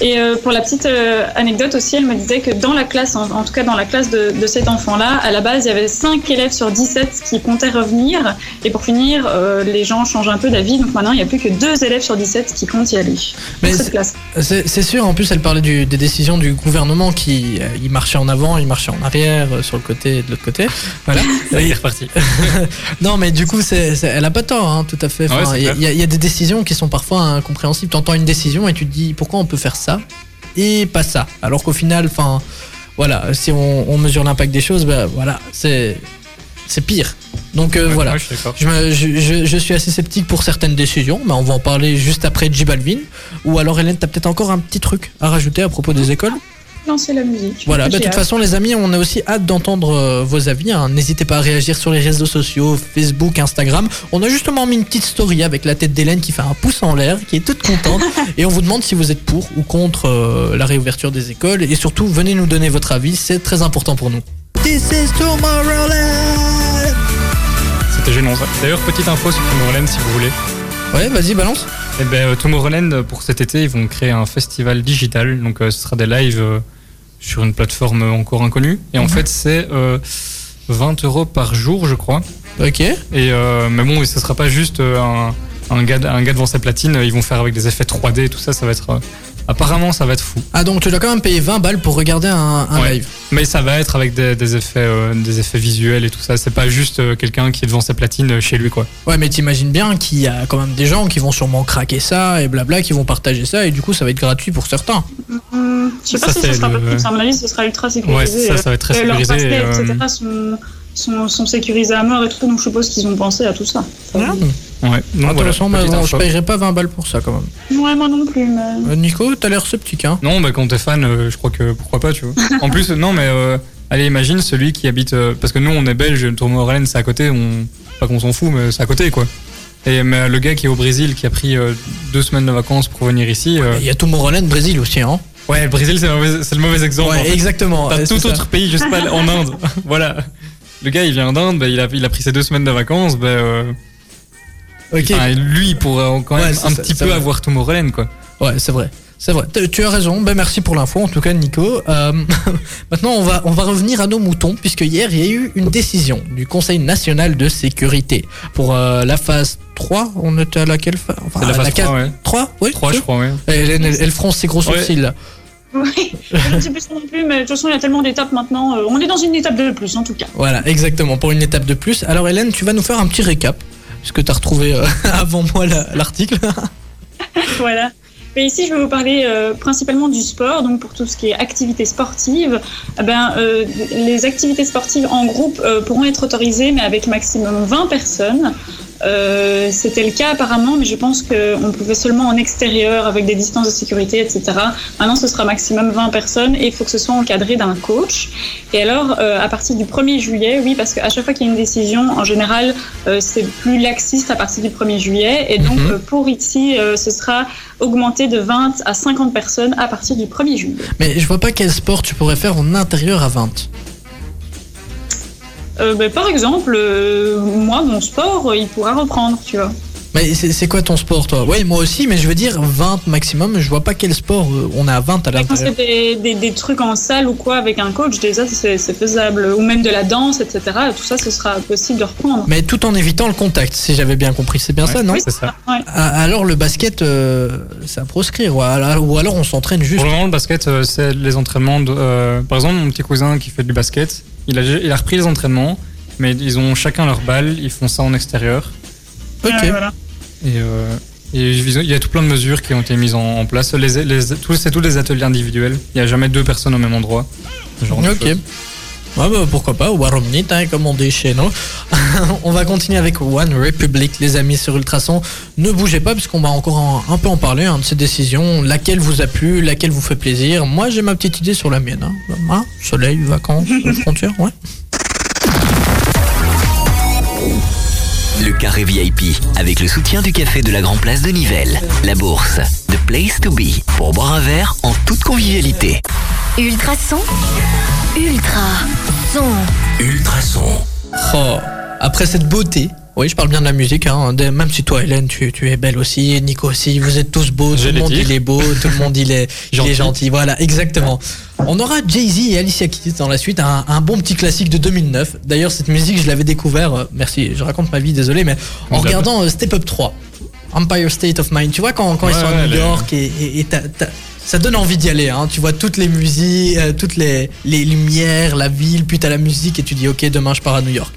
Et euh, pour la petite euh, anecdote aussi, elle me disait que dans la classe, en, en tout cas dans la classe de, de cet enfant-là, à la base, il y avait 5 élèves sur 17 qui comptaient revenir. Et pour finir, euh, les gens changent un peu d'avis. Donc maintenant, il n'y a plus que 2 élèves sur 17 qui comptent y aller. Mais cette classe. C'est sûr, en plus elle parlait du- des décisions du gouvernement qui euh, il marchait en avant, il marchait en arrière, euh, sur le côté et de l'autre côté. Voilà. Y est reparti. Non mais du coup elle a pas tort, hein, tout à fait. Enfin, Il y, il y a- il y a des décisions qui sont parfois incompréhensibles. T'entends une décision et tu te dis pourquoi on peut faire ça et pas ça. Alors qu'au final, enfin voilà, si on, on mesure l'impact des choses, ben voilà, c'est c'est pire. Donc euh, Ouais, voilà. ouais, je suis assez sceptique pour certaines décisions, mais on va en parler juste après J Balvin. Ou alors Hélène, t'as peut-être encore un petit truc à rajouter à propos des écoles? Lancer la musique. Voilà, bah, de toute façon les amis, on a aussi hâte d'entendre euh, vos avis. hein. N'hésitez pas à réagir sur les réseaux sociaux, Facebook, Instagram. On a justement mis une petite story avec la tête d'Hélène qui fait un pouce en l'air, qui est toute contente. et on vous demande si vous êtes pour ou contre euh, la réouverture des écoles. Et surtout, venez nous donner votre avis, c'est très important pour nous. This is Tomorrowland C'était gênant ça. D'ailleurs, petite info sur Tomorrowland si vous voulez. Ouais, vas-y, balance. Eh ben, euh, Tomorrowland, pour cet été, ils vont créer un festival digital. Donc, euh, ce sera des lives euh, sur une plateforme euh, encore inconnue. Et en Mhm. fait, c'est euh, 20 euros par jour, je crois. Ok. Et euh, mais bon, ce sera pas juste euh, un, un, gars, un gars devant sa platine. Ils vont faire avec des effets 3D et tout ça. Ça va être. Apparemment, ça va être fou. Ah, donc tu dois quand même payer 20 balles pour regarder un, un Ouais. live. Mais ça va être avec des, des effets, euh, des effets visuels et tout ça. C'est pas juste euh, quelqu'un qui est devant sa platine euh, chez lui, quoi. Ouais, mais t'imagines bien qu'il y a quand même des gens qui vont sûrement craquer ça et blabla, qui vont partager ça et du coup ça va être gratuit pour certains. Hum, je sais pas Ça, si ce sera le- possible. À mon avis, ce sera ultra Ouais, sécurisé. ça, ça va être très sécurisé. bracelets, et, euh, etc. Sont, sont, sont sécurisés à mort et tout, donc je suppose qu'ils ont pensé à tout ça. ouais. Non, voilà, Intéressant, mais petite bon, je info. paierai pas 20 balles pour ça quand même. Ouais, moi non plus, mais. Euh, Nico, t'as l'air sceptique, hein Non, bah, quand t'es fan, euh, je crois que pourquoi pas, tu vois. En plus, non, mais euh, allez, imagine celui qui habite. euh, parce que nous, on est belge, le tournoi Rennes, c'est à côté. On, pas qu'on s'en fout, mais c'est à côté, quoi. Et mais, le gars qui est au Brésil, qui a pris euh, deux semaines de vacances pour venir ici. euh, Il y a Tomorrowland Brésil aussi, hein Ouais, le Brésil, c'est le mauvais, c'est le mauvais exemple. en Ouais, fait. exactement. T'as tout c'est ça. autre pays, je sais pas, en Inde. voilà. Le gars, il vient d'Inde, bah, il, a, il a pris ses deux semaines de vacances. Bah, euh, enfin, lui, il pourrait quand Ouais, même un ça, petit peu vrai. avoir Tomorrowland, quoi. Ouais, c'est vrai. C'est vrai. Tu- as raison. Ben merci pour l'info, en tout cas, Nico. Euh, maintenant, on va, on va revenir à nos moutons, puisque hier, il y a eu une décision du Conseil national de sécurité pour euh, la phase 3. On était à laquelle phase enfin, C'est la phase la 3, ouais. 3 Oui, 3, je crois, ouais. Elle, elle, elle fronce ses gros Ouais. sourcils, là. Oui, je ne sais plus non plus, mais de toute façon, il y a tellement d'étapes maintenant. euh, on est dans une étape de plus, en tout cas. Voilà, exactement, pour une étape de plus. Alors, Hélène, tu vas nous faire un petit récap, puisque tu as retrouvé euh, avant moi la- l'article. voilà. Mais ici, je vais vous parler euh, principalement du sport, donc pour tout ce qui est activité sportive. eh ben, euh, les activités sportives en groupe euh, pourront être autorisées, mais avec maximum 20 personnes. Euh, C'était le cas apparemment, mais je pense qu'on pouvait seulement en extérieur avec des distances de sécurité, etc. Maintenant, ce sera maximum 20 personnes et il faut que ce soit encadré d'un coach. Et alors, euh, à partir du 1er juillet, oui, parce qu'à chaque fois qu'il y a une décision, en général, euh, c'est plus laxiste à partir du 1er juillet. Et donc, Mhm. pour ici, ce sera augmenté de 20 à 50 personnes à partir du 1er juillet. Mais je vois pas quel sport tu pourrais faire en intérieur à 20. Euh, ben, par exemple, euh, moi, mon sport, euh, il pourra reprendre, tu vois. Mais c'est quoi ton sport, toi? Oui, moi aussi, mais je veux dire 20 maximum. Je vois pas quel sport euh, on est à 20 à Mais Quand l'intérieur. c'est des, des, des trucs en salle ou quoi avec un coach, déjà, c'est faisable. Ou même de la danse, etc. Tout ça, ce sera possible de reprendre. Mais tout en évitant le contact, si j'avais bien compris. C'est bien Ouais, ça, non? oui, c'est ça. Ouais. Alors le basket, euh, c'est à proscrire. Ou alors, ou alors on s'entraîne juste. Pour le moment, le basket, euh, c'est les entraînements. De, euh, par exemple, mon petit cousin qui fait du basket, il a, il a repris les entraînements, mais ils ont chacun leur balle, ils font ça en extérieur. Ok. Voilà. Et, euh, il y a tout plein de mesures qui ont été mises en, place. Les, les, tous- c'est tous les ateliers individuels. Il n'y a jamais deux personnes au même endroit. Genre Ok. Ouais, bah, pourquoi pas, Waromnit, hein, comme on dit chez nous. on va continuer avec One Republic, les amis sur Ultrason. Ne bougez pas, puisqu'on va encore en- un peu en parler hein, de ces décisions. Laquelle vous a plu, laquelle vous fait plaisir. Moi, j'ai ma petite idée sur la mienne. Hein. Hein, soleil, vacances, frontières, ouais. Le carré VIP, avec le soutien du café de la Grand Place de Nivelles. La bourse, The Place to Be, pour boire un verre en toute convivialité. Ultrason. Ultra son. Ultrason. Oh, après cette beauté, Oui, je parle bien de la musique, hein. même si toi, Hélène, tu, tu es belle aussi, Nico aussi, vous êtes tous beaux, tout le monde dit. il est beau, tout le monde il est, il est Gentil. gentil. Voilà, exactement. On aura Jay-Z et Alicia Keys dans la suite, un, un bon petit classique de 2009. D'ailleurs, cette musique, je l'avais découvert, euh, merci, je raconte ma vie, désolé, mais en regardant euh, Step Up 3, Empire State of Mind, tu vois, quand, quand ils sont à New York et, ça donne envie d'y aller, hein. tu vois toutes les musiques, euh, toutes les, les lumières, la ville, puis t'as la musique et tu dis ok demain je pars à New York.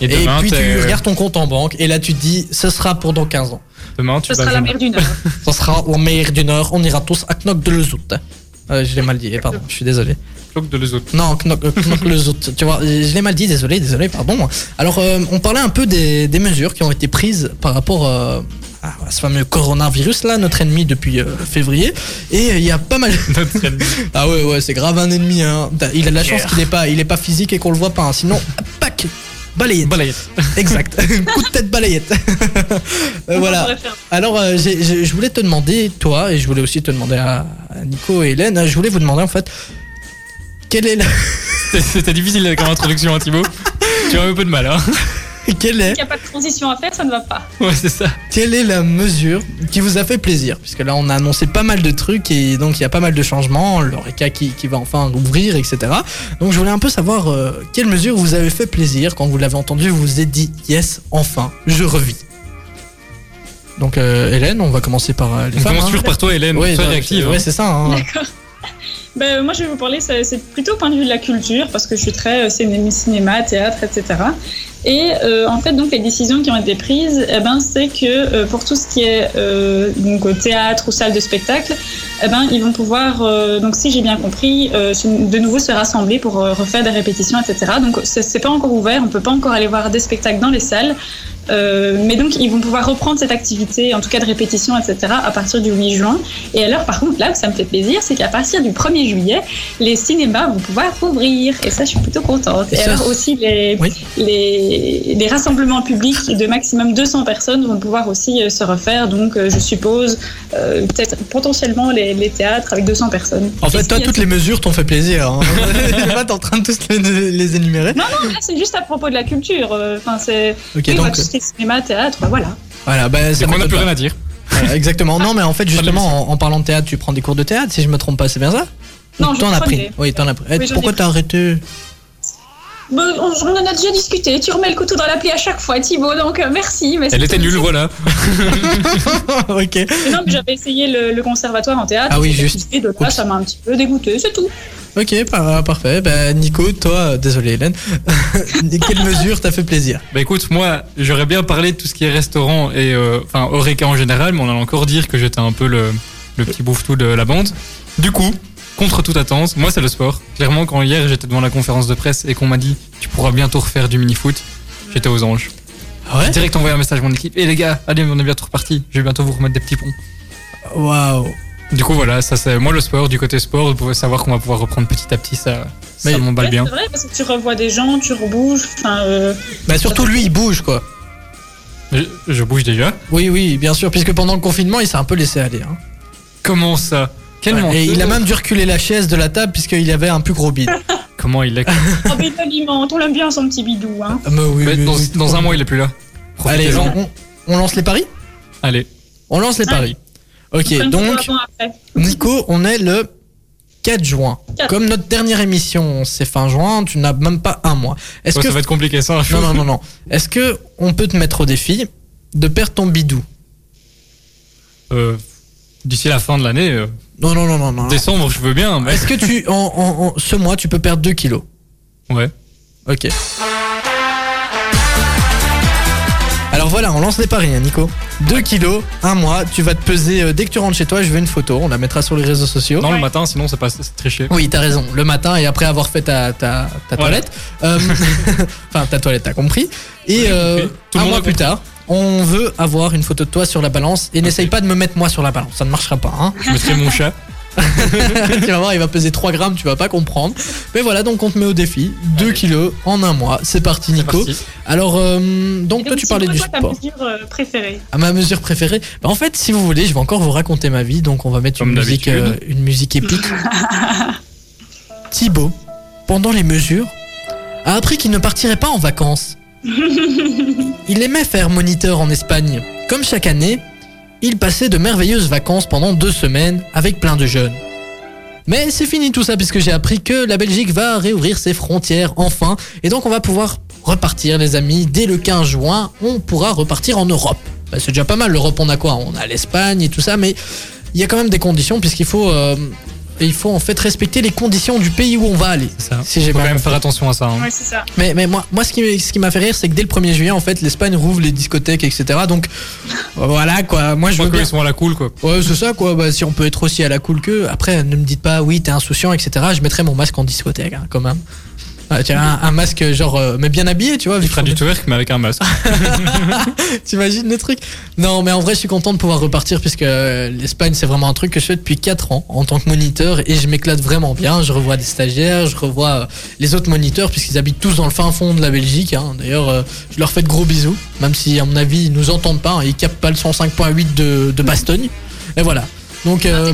Et puis tu regardes ton compte en banque et là tu te dis ce sera pour dans 15 ans. demain, tu Ce vas sera la mer du Nord. Ce sera la mer du Nord, on ira tous à Knock de Lezout. Euh, je l'ai mal dit, pardon, je suis désolé. Cloque de autres. Non, Knock, euh, Knock Lezout, tu vois, je l'ai mal dit, désolé, désolé, pardon. Alors euh, on parlait un peu des, des mesures qui ont été prises par rapport euh, à ce fameux coronavirus là, notre ennemi depuis euh, février. Et euh, il y a pas mal... Notre ennemi. Ah ouais, ouais, c'est grave un ennemi. Hein. Il a de la chance qu'il est pas, il est pas physique et qu'on le voit pas. hein. Sinon, pack, balayette. Balayette. Exact. Coup de tête balayette. Euh, voilà. Alors, euh, j'ai- j'ai- je voulais te demander, toi, et je voulais aussi te demander à, à Nico et Hélène, je voulais vous demander en fait, quelle est la, C'était- C'était difficile comme introduction, hein, Thibaut. Tu as un peu de mal, hein. Quelle est, S'il n'y a pas de transition à faire, ça ne va pas. Ouais, c'est ça. quelle est la mesure qui vous a fait plaisir? Puisque là, on a annoncé pas mal de trucs et donc il y a pas mal de changements, l'ORECA qui, qui va enfin ouvrir, etc. Donc, je voulais un peu savoir euh, quelle mesure vous avez fait plaisir quand vous l'avez entendu, vous vous êtes dit, yes, enfin, je revis. Donc, euh, Hélène, on va commencer par euh, les On femmes. commence hein. toujours par toi, Hélène. Ouais, réactive. ouais, hein. c'est ça. hein. D'accord. Ben, moi, je vais vous parler, c'est plutôt au point de vue de la culture, parce que je suis très euh, ciné- cinéma, théâtre, etc. Et euh, en fait, donc, les décisions qui ont été prises, eh ben, c'est que euh, pour tout ce qui est euh, donc, théâtre ou salle de spectacle, eh ben, ils vont pouvoir, euh, donc si j'ai bien compris, euh, de nouveau se rassembler pour euh, refaire des répétitions, etc. Donc, c'est pas encore ouvert, on peut pas encore aller voir des spectacles dans les salles. Euh, mais donc, ils vont pouvoir reprendre cette activité, en tout cas de répétition, etc., à partir du 8 juin. Et alors, par contre, là où ça me fait plaisir, c'est qu'à partir du 1er juillet, les cinémas vont pouvoir ouvrir. Et ça, je suis plutôt contente. Et Ça, alors aussi, les, Oui. les, les rassemblements publics de maximum 200 personnes vont pouvoir aussi euh, se refaire. Donc, euh, je suppose, euh, peut-être potentiellement les, les théâtres avec 200 personnes. En fait, toi, toutes les mesures t'ont fait plaisir. Hein. Là, t'es en train de tous les, les énumérer. Non, non, là, c'est juste à propos de la culture. Enfin, c'est. Ok, oui, donc, est cinéma, théâtre, bah, voilà. voilà, bah, ça on n'a plus pas. rien à dire. Voilà, exactement. Non, mais en fait, justement, en, en parlant de théâtre, tu prends des cours de théâtre, si je me trompe pas, c'est bien ça? Non, je T'en as pris. Oui, t'en as pris. Eh, Oui, pourquoi t'as arrêté? Bon, on, en a déjà discuté. Tu remets le couteau dans l'appli à chaque fois, Thibaut. Donc, euh, merci. Mais Elle était nulle, voilà. Ok. Mais non, mais j'avais essayé le, le conservatoire en théâtre. Ah oui, J'ai juste. kiffé, De là, Oups. ça m'a un petit peu dégoûté, c'est tout. Ok, par- parfait. Bah, Nico, toi, euh, désolé Hélène, quelle mesure t'a fait plaisir? Bah écoute, moi, j'aurais bien parlé de tout ce qui est restaurant et euh, enfin Oreca en général, mais on allait encore dire que j'étais un peu le, le petit bouffe-tout de la bande. Du coup, contre toute attente, moi c'est le sport. Clairement, quand hier j'étais devant la conférence de presse et qu'on m'a dit tu pourras bientôt refaire du mini-foot, j'étais aux anges. Ah J'ai direct envoyé un message à mon équipe. Et les gars, allez, on est bientôt reparti. Je vais bientôt vous remettre des petits ponts. Waouh. Du coup, voilà, ça c'est moi le sport. Du côté sport, vous pouvez savoir qu'on va pouvoir reprendre petit à petit. Ça, Mais- ça m'emballe Ouais, bien. C'est vrai, parce que tu revois des gens, tu rebouges. Enfin, euh, Bah, surtout lui, il bouge, quoi. Je, je bouge déjà. Oui, oui, bien sûr, puisque pendant le confinement, il s'est un peu laissé aller. Hein. Comment ça? Quel Ouais, et il a même dû reculer la chaise de la table puisqu'il avait un plus gros bide. Comment il est oh, mais alimente, on l'aime bien son petit bidou. Hein. Ah, bah oui, Mais oui, dans, oui. dans un mois, il est plus là. Allez, on, lance les paris? Allez. On lance les paris. Ok, donc. Nico, on est le 4 juin. Comme notre dernière émission, c'est fin juin, tu n'as même pas un mois. Est-ce Ouais, que Ça va être compliqué ça. Non, non, non, non. Est-ce que on peut te mettre au défi de perdre ton bidou? Euh, D'ici la fin de l'année, euh, Non, non, non, non, non. décembre, je veux bien. Mais... Est-ce que tu, en, en- en- ce mois, tu peux perdre 2 kilos? Ouais. Ok. Alors voilà, on lance les paris, hein, Nico. 2 kilos, un mois, tu vas te peser euh, dès que tu rentres chez toi. Je veux une photo, on la mettra sur les réseaux sociaux. Non, le matin, sinon c'est pas c'est triché. Oui, t'as raison. Le matin et après avoir fait ta, ta, ta Voilà. toilette. Euh, enfin, ta toilette, t'as compris. Et euh, compris. Tout le un monde mois a plus compris. tard, on veut avoir une photo de toi sur la balance. Et n'essaye pas de me mettre moi sur la balance, ça ne marchera pas. Hein. Je mettrai mon chat. tu vas voir, il va peser 3 grammes, tu vas pas comprendre. Mais voilà, donc on te met au défi. 2 Allez. kilos en un mois. C'est parti, Nico. parti. Alors, euh, donc toi, tu parlais du ta sport. mesure euh, préférée? À ma mesure préférée? Bah, En fait, si vous voulez, je vais encore vous raconter ma vie. Donc, on va mettre Comme une musique, euh, une musique épique. Thibaut, pendant les mesures, a appris qu'il ne partirait pas en vacances. Il aimait faire moniteur en Espagne. Comme chaque année, il passait de merveilleuses vacances pendant deux semaines avec plein de jeunes. Mais c'est fini tout ça puisque j'ai appris que la Belgique va réouvrir ses frontières enfin et donc on va pouvoir repartir les amis. Dès le 15 juin, on pourra repartir en Europe. Bah, c'est déjà pas mal, l'Europe on a quoi? On a l'Espagne et tout ça mais il y a quand même des conditions puisqu'il faut... euh, il faut en fait respecter les conditions du pays où on va aller. Ça. Si j'ai Faut quand même compris. faire attention à ça. hein. Ouais, c'est ça. Mais, mais moi, moi ce qui, ce qui m'a fait rire, c'est que dès le 1er juillet, en fait, l'Espagne rouvre les discothèques, etc. Donc, voilà, quoi. Moi, je Je veux crois bien. qu'ils sont à la cool, quoi. Ouais, c'est ça, quoi. Bah, si on peut être aussi à la cool que. Après, ne me dites pas, oui, t'es insouciant, etc. Je mettrai mon masque en discothèque, hein, quand même. Ah, tiens, un, un masque, genre, euh, mais bien habillé, tu vois. Il fera du twerk, mais avec un masque. T'imagines le truc? Non, mais en vrai, je suis content de pouvoir repartir puisque euh, l'Espagne, c'est vraiment un truc que je fais depuis 4 ans en tant que moniteur et je m'éclate vraiment bien. Je revois des stagiaires, je revois euh, les autres moniteurs puisqu'ils habitent tous dans le fin fond de la Belgique. hein. D'ailleurs, euh, je leur fais de gros bisous, même si à mon avis, ils nous entendent pas, hein. ils captent pas le 105.8 de, de Bastogne. Et voilà. Donc, euh,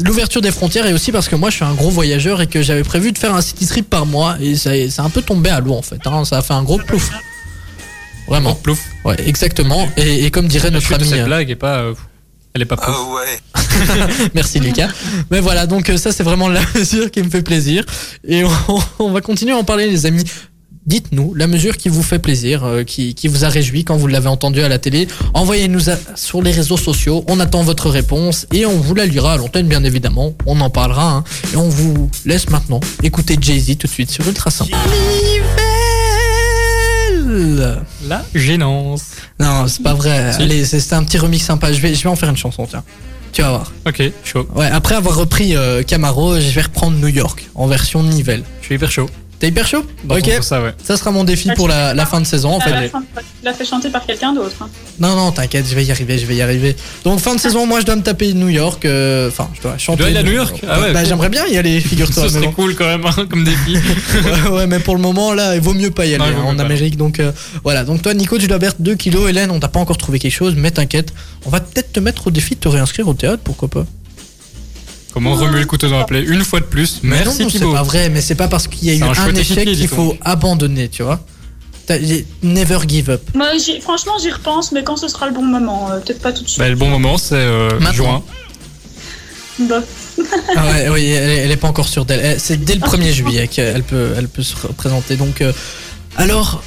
l'ouverture des frontières et aussi parce que moi, je suis un gros voyageur et que j'avais prévu de faire un city trip par mois et ça c'est un peu tombé à l'eau en fait. hein. Ça a fait un gros plouf. Vraiment. Plouf. Ouais, exactement. Et, et comme dirait notre ami, cette euh, blague est pas. euh, Elle est pas plouf. Oh ouais. merci Lucas. Mais voilà, donc ça c'est vraiment la mesure qui me fait plaisir. Et on, on va continuer à en parler les amis. Dites-nous la mesure qui vous fait plaisir, euh, qui, qui vous a réjoui quand vous l'avez entendu à la télé. Envoyez-nous sur les réseaux sociaux, on attend votre réponse et on vous la lira à l'antenne bien évidemment. On en parlera hein. et on vous laisse maintenant écouter Jay-Z tout de suite sur Ultrason. Nivelle La gênance. Non, c'est pas vrai. Si. Allez, c'est c'est un petit remix sympa. Je vais, je vais en faire une chanson, tiens. Tu vas voir. Ok, chaud. Ouais, après avoir repris euh, Camaro, je vais reprendre New York en version Nivelle. Je suis hyper chaud. T'es hyper chaud Ok. ça, ouais. Ça sera mon défi pour la, la fin de saison en Ah, fait. la Tu l'as fait chanter par quelqu'un d'autre. hein. Non, non, t'inquiète, je vais y arriver, je vais y arriver. Donc fin de saison, moi je dois me taper New York. euh, Enfin, je dois chanter. dois aller à New York Ah ouais, Bah cool. j'aimerais bien y aller, figure-toi. Ce mais serait bon. cool quand même, hein, comme défi. ouais, ouais, mais pour le moment là, il vaut mieux pas y aller Non, hein, en pas. Amérique. Donc euh, voilà. Donc toi, Nico, tu dois perdre 2 kilos. Hélène, on t'a pas encore trouvé quelque chose, mais t'inquiète. On va peut-être te mettre au défi de te réinscrire au théâtre, pourquoi pas Comment remuer le couteau dans la plaie Une fois de plus. Mais Merci non, c'est Thibaut. pas vrai, mais c'est pas parce qu'il y a eu un un, échec qu'il faut abandonner, tu vois. Never give up. Franchement, j'y repense, mais quand ce sera le bon moment, euh, peut-être pas tout de suite. Bah, le bon moment, c'est euh, juin. Bah, Ah ouais, oui, elle, est- elle est pas encore sûre d'elle. Elle- C'est dès le 1er juillet qu'elle peut, elle peut se représenter. Donc, euh, alors,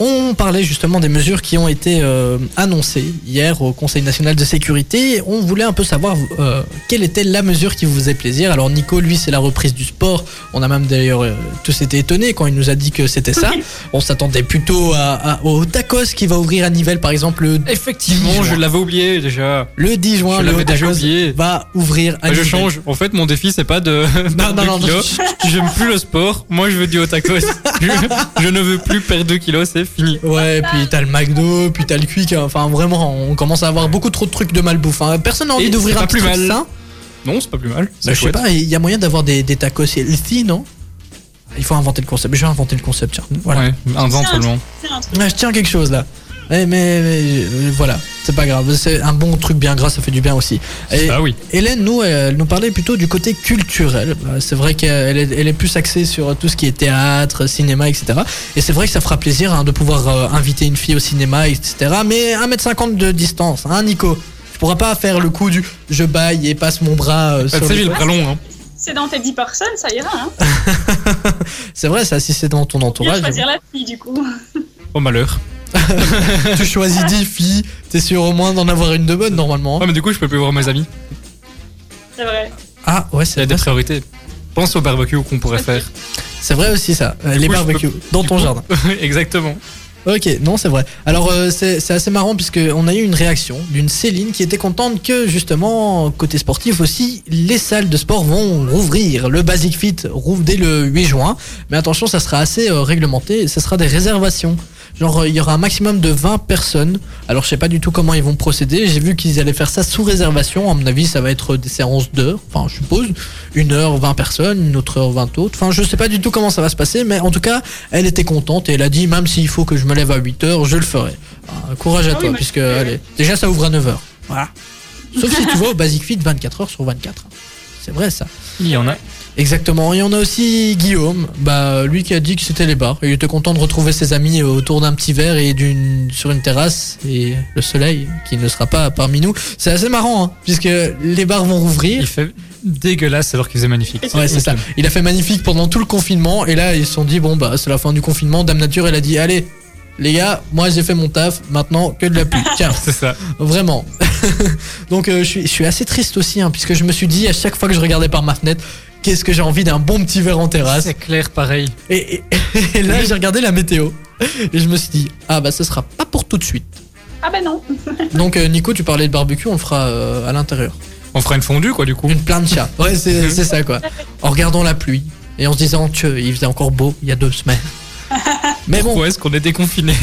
on parlait justement des mesures qui ont été euh, annoncées hier au Conseil national de sécurité. On voulait un peu savoir euh, quelle était la mesure qui vous faisait plaisir. Alors, Nico, lui, c'est la reprise du sport. On a même d'ailleurs euh, tous été étonnés quand il nous a dit que c'était ça. On s'attendait plutôt à, à- au tacos qui va ouvrir à Nivelles, par exemple, le Effectivement, 10 je l'avais oublié déjà. Le 10 juin, Je le déjà tacos oublié. va ouvrir à Bah, je change. En fait, mon défi, c'est pas de. Non, non, non, kilos. J'aime plus le sport. Moi, je veux du tacos. je, je ne veux plus perdre 2 kilos, c'est fini. Ouais, puis t'as le McDo, puis t'as le Quick. hein. Enfin, vraiment, on commence à avoir beaucoup trop de trucs de malbouffe. hein. Personne n'a envie d'ouvrir c'est un plus truc mal. sain. Non, c'est pas plus mal. Bah, je sais pas, il y a moyen d'avoir des, des tacos healthy, non? Il faut inventer le concept. Je vais inventer le concept, tiens. Voilà. Ouais, invente seulement. Ouais, je tiens quelque chose là. Ouais, mais, mais, euh, voilà, c'est pas grave. C'est un bon truc bien gras, ça fait du bien aussi. Et Ah oui. Hélène, nous, elle nous parlait plutôt du côté culturel. Bah, C'est vrai qu'elle est, elle est plus axée sur tout ce qui est théâtre, cinéma, etc. Et c'est vrai que ça fera plaisir hein, de pouvoir euh, inviter une fille au cinéma, etc. Mais 1m50 de distance, hein, Nico Tu pourras pas faire le coup du je baille et passe mon bras euh, sur le bras long. Hein. C'est dans tes 10 personnes, ça ira. Hein. C'est vrai, ça, si c'est dans ton entourage. choisir la fille, du coup. Au malheur. tu choisis 10 filles, t'es sûr au moins d'en avoir une de bonne normalement. Ouais, mais du coup, je peux plus voir mes amis. C'est vrai. Ah, ouais, Il y c'est a des priorités. Pense au barbecue qu'on pourrait faire. c'est vrai aussi ça. Euh, Les coup, je peux- barbecues dans du ton coup- jardin. Exactement. Ok, non, c'est vrai. Alors, euh, c'est c'est assez marrant puisque on a eu une réaction d'une Céline qui était contente que justement, côté sportif aussi, les salles de sport vont rouvrir. Le Basic Fit rouvre dès le 8 juin. Mais attention, ça sera assez euh, réglementé. Ce sera des réservations. Genre, euh, il y aura un maximum de 20 personnes. Alors, je sais pas du tout comment ils vont procéder. J'ai vu qu'ils allaient faire ça sous réservation. À mon avis, ça va être des séances d'heures. Enfin, je suppose. Une heure, 20 personnes. Une autre heure, 20 autres. Enfin, je sais pas du tout comment ça va se passer. Mais en tout cas, elle était contente et elle a dit même s'il faut que je me lève à 8 heures, je le ferai. Courage à Ah oui, toi, mais- puisque allez, déjà ça ouvre à 9 heures. Voilà. Sauf si tu vas au Basic Fit 24 heures sur 24. C'est vrai ça. Il y en a. Exactement. Et on a aussi Guillaume, bah lui qui a dit que c'était les bars. Il était content de retrouver ses amis autour d'un petit verre et d'une sur une terrasse et le soleil qui ne sera pas parmi nous. C'est assez marrant hein, puisque les bars vont rouvrir. Il fait dégueulasse alors qu'il faisait magnifique. Ouais, c'est ça. Il a fait magnifique pendant tout le confinement et là ils se sont dit bon bah c'est la fin du confinement. Dame Nature elle a dit allez les gars, moi j'ai fait mon taf, maintenant que de la pluie. Tiens, C'est ça. vraiment. Donc euh, je, suis, je suis assez triste aussi hein, puisque je me suis dit à chaque fois que je regardais par ma fenêtre qu'est-ce que j'ai envie d'un bon petit verre en terrasse. C'est clair, pareil. Et, et- et là, j'ai regardé la météo et je me suis dit, ah bah ce sera pas pour tout de suite. Ah ben non. Donc euh, Nico, tu parlais de barbecue, on le fera euh, à l'intérieur. On fera une fondue, quoi, du coup. Une plancha. Ouais, c'est c'est ça quoi. En regardant la pluie et en se disant que il faisait encore beau il y a deux semaines. Mais bon, Pourquoi est-ce qu'on est déconfiné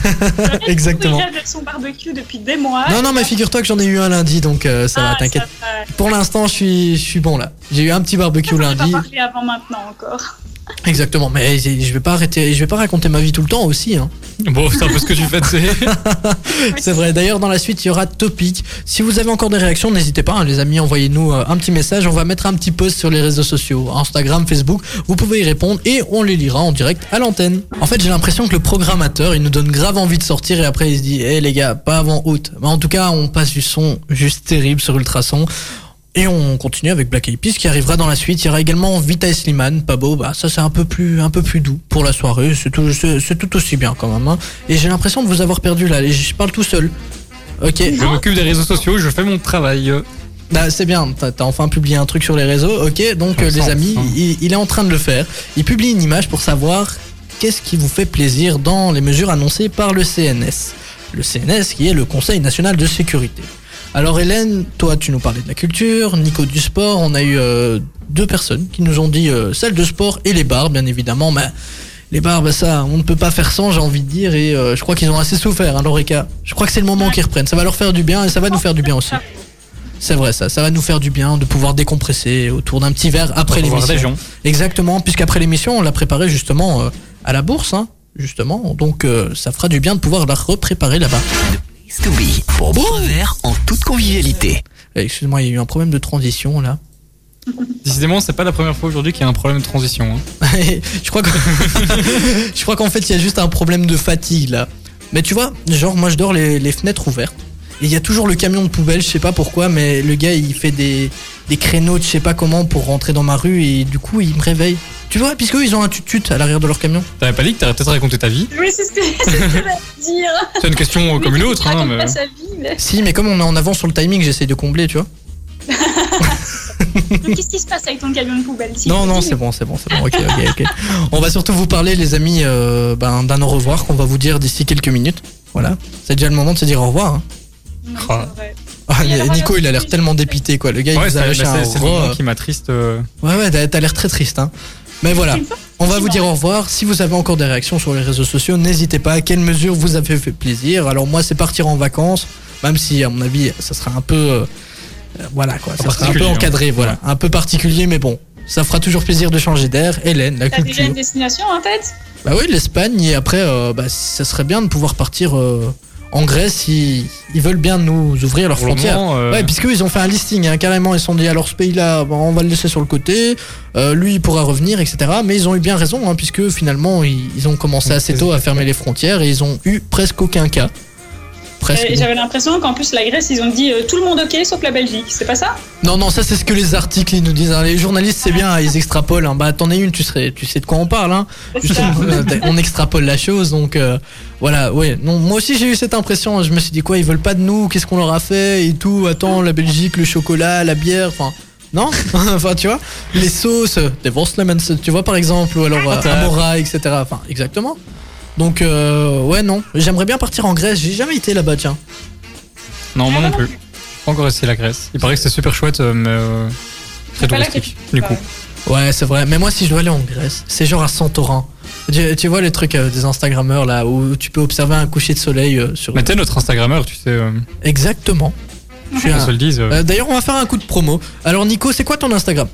exactement. Il de son barbecue depuis des mois. Non, non, mais figure-toi que j'en ai eu un lundi, donc euh, ça va, Ah, t'inquiète. ça va. Pour l'instant, je suis, je suis bon là. J'ai eu un petit barbecue On va lundi. parler avant maintenant encore. Exactement, mais je vais pas arrêter, je vais pas raconter ma vie tout le temps aussi. Hein. Bon, c'est un peu ce que tu fais. C'est vrai. D'ailleurs, dans la suite, il y aura Topic. Si vous avez encore des réactions, n'hésitez pas, hein, les amis, envoyez-nous euh, un petit message. On va mettre un petit post sur les réseaux sociaux, Instagram, Facebook. Vous pouvez y répondre et on les lira en direct à l'antenne. En fait, j'ai l'impression que le programmateur, il nous donne grave envie de sortir et après, il se dit, hé les gars, pas avant août. Mais en tout cas, on passe du son juste terrible sur Ultrason. Et on continue avec Black Eyed Peas qui arrivera dans la suite. Il y aura également Vita et Slimane, pas beau. Bah ça c'est un peu plus un peu plus doux pour la soirée. C'est tout c'est c'est tout aussi bien quand même. hein. Et j'ai l'impression de vous avoir perdu là. Et Je parle tout seul. Ok. Je m'occupe des réseaux sociaux, je fais mon travail. Bah c'est bien. T'as t'as enfin publié un truc sur les réseaux. Ok. Donc On euh, les amis, il est en train de le faire. Il publie une image pour savoir qu'est-ce qui vous fait plaisir dans les mesures annoncées par le CNS. Le CNS qui est le Conseil national de sécurité. Alors Hélène, toi tu nous parlais de la culture, Nico du sport, on a eu euh, deux personnes qui nous ont dit euh, salle de sport et les bars bien évidemment, mais les bars bah ça on ne peut pas faire sans j'ai envie de dire et euh, je crois qu'ils ont assez souffert hein, Lorica. Je crois que c'est le moment qu'ils reprennent, ça va leur faire du bien et ça va nous faire du bien aussi. C'est vrai ça, ça va nous faire du bien de pouvoir décompresser autour d'un petit verre après l'émission. Exactement, puisqu'après l'émission on l'a préparé justement euh, à la bourse, hein, justement, donc euh, ça fera du bien de pouvoir la repréparer là-bas. Place to be pour boire un verre en toute convivialité. Eh, Excuse-moi, il y a eu un problème de transition là. Décidément, c'est pas la première fois aujourd'hui qu'il y a un problème de transition. hein. je crois que je crois qu'en fait il y a juste un problème de fatigue là. Mais tu vois, genre moi je dors les, les fenêtres ouvertes. Et il y a toujours le camion de poubelle, je sais pas pourquoi, mais le gars il fait des, des créneaux de je sais pas comment pour rentrer dans ma rue et du coup il me réveille. Tu vois, puisque eux ils ont un tut-tut à l'arrière de leur camion. T'avais pas dit que t'arrêtais peut-être raconter ta vie Oui, c'est ce que j'allais dire. C'est une question comme une autre, hein, mais... pas sa vie, mais- Si, mais comme on est en avance sur le timing, j'essaie de combler, tu vois. Donc, Qu'est-ce qui se passe avec ton camion de poubelle si Non, non, c'est bon, c'est bon, c'est bon. Ok, ok, ok. On va surtout vous parler, les amis, euh, ben, d'un au revoir qu'on va vous dire d'ici quelques minutes. Voilà. C'est déjà le moment de se dire au revoir. hein. Non, Ah. Ah, Nico, il a l'air tellement dépité, quoi. Le gars, il vous a c'est lâché bah, un c'est- le moment qui m'attriste. euh. Ouais, ouais, t'as- l'air très triste, hein. Mais voilà. On va vous dire au revoir. Si vous avez encore des réactions sur les réseaux sociaux, n'hésitez pas. À quelle mesure vous avez fait plaisir? Alors moi, c'est partir en vacances, même si à mon avis, ça sera un peu, euh, euh, voilà quoi, ça sera un peu hein. encadré, voilà, un peu particulier, mais bon, ça fera toujours plaisir de changer d'air. Hélène, la T'as déjà culture. une destination en tête? Bah oui, l'Espagne et après, euh, bah, ça serait bien de pouvoir partir euh, en Grèce ils veulent bien nous ouvrir leurs Pour le frontières. moment, euh, Ouais, puisque ils ont fait un listing, hein, carrément. Ils se sont dit, alors ce pays-là, bon, on va le laisser sur le côté. euh, lui, il pourra revenir, etc. Mais ils ont eu bien raison, hein, puisque finalement, ils, ils ont commencé assez tôt à fermer les frontières et ils ont eu presque aucun cas. Presque. Euh, J'avais l'impression qu'en plus, la Grèce, ils ont dit euh, tout le monde ok sauf la Belgique. C'est pas ça? Non, non, ça, c'est ce que les articles ils nous disent. hein. Les journalistes, c'est bien, ils extrapolent. hein. Bah, t'en es une, tu, serais, tu sais de quoi on parle. Hein. Euh, on extrapole la chose, donc euh, voilà, ouais. Non, moi aussi j'ai eu cette impression. Je me suis dit quoi, ils veulent pas de nous, qu'est-ce qu'on leur a fait et tout. Attends, la Belgique, le chocolat, la bière, enfin. Non? Enfin, tu vois, les sauces, des Lemons, tu vois par exemple, ou alors euh, Amora, etc. Enfin, exactement. Donc, euh, ouais, non. J'aimerais bien partir en Grèce, j'ai jamais été là-bas, tiens. Non, moi non plus. J'ai pas encore essayé la Grèce. Il paraît que c'est super chouette, euh, mais euh, très Pas touristique, du coup. Ouais, c'est vrai. Mais moi, si je dois aller en Grèce, c'est genre à Santorin. Tu, tu vois les trucs euh, des Instagrammeurs là où tu peux observer un coucher de soleil euh, sur. Mais t'es notre Instagrammeur, tu sais. euh, Exactement. Je suis qu'on un- se le dise. euh. Euh, D'ailleurs, on va faire un coup de promo. Alors, Nico, c'est quoi ton Instagram?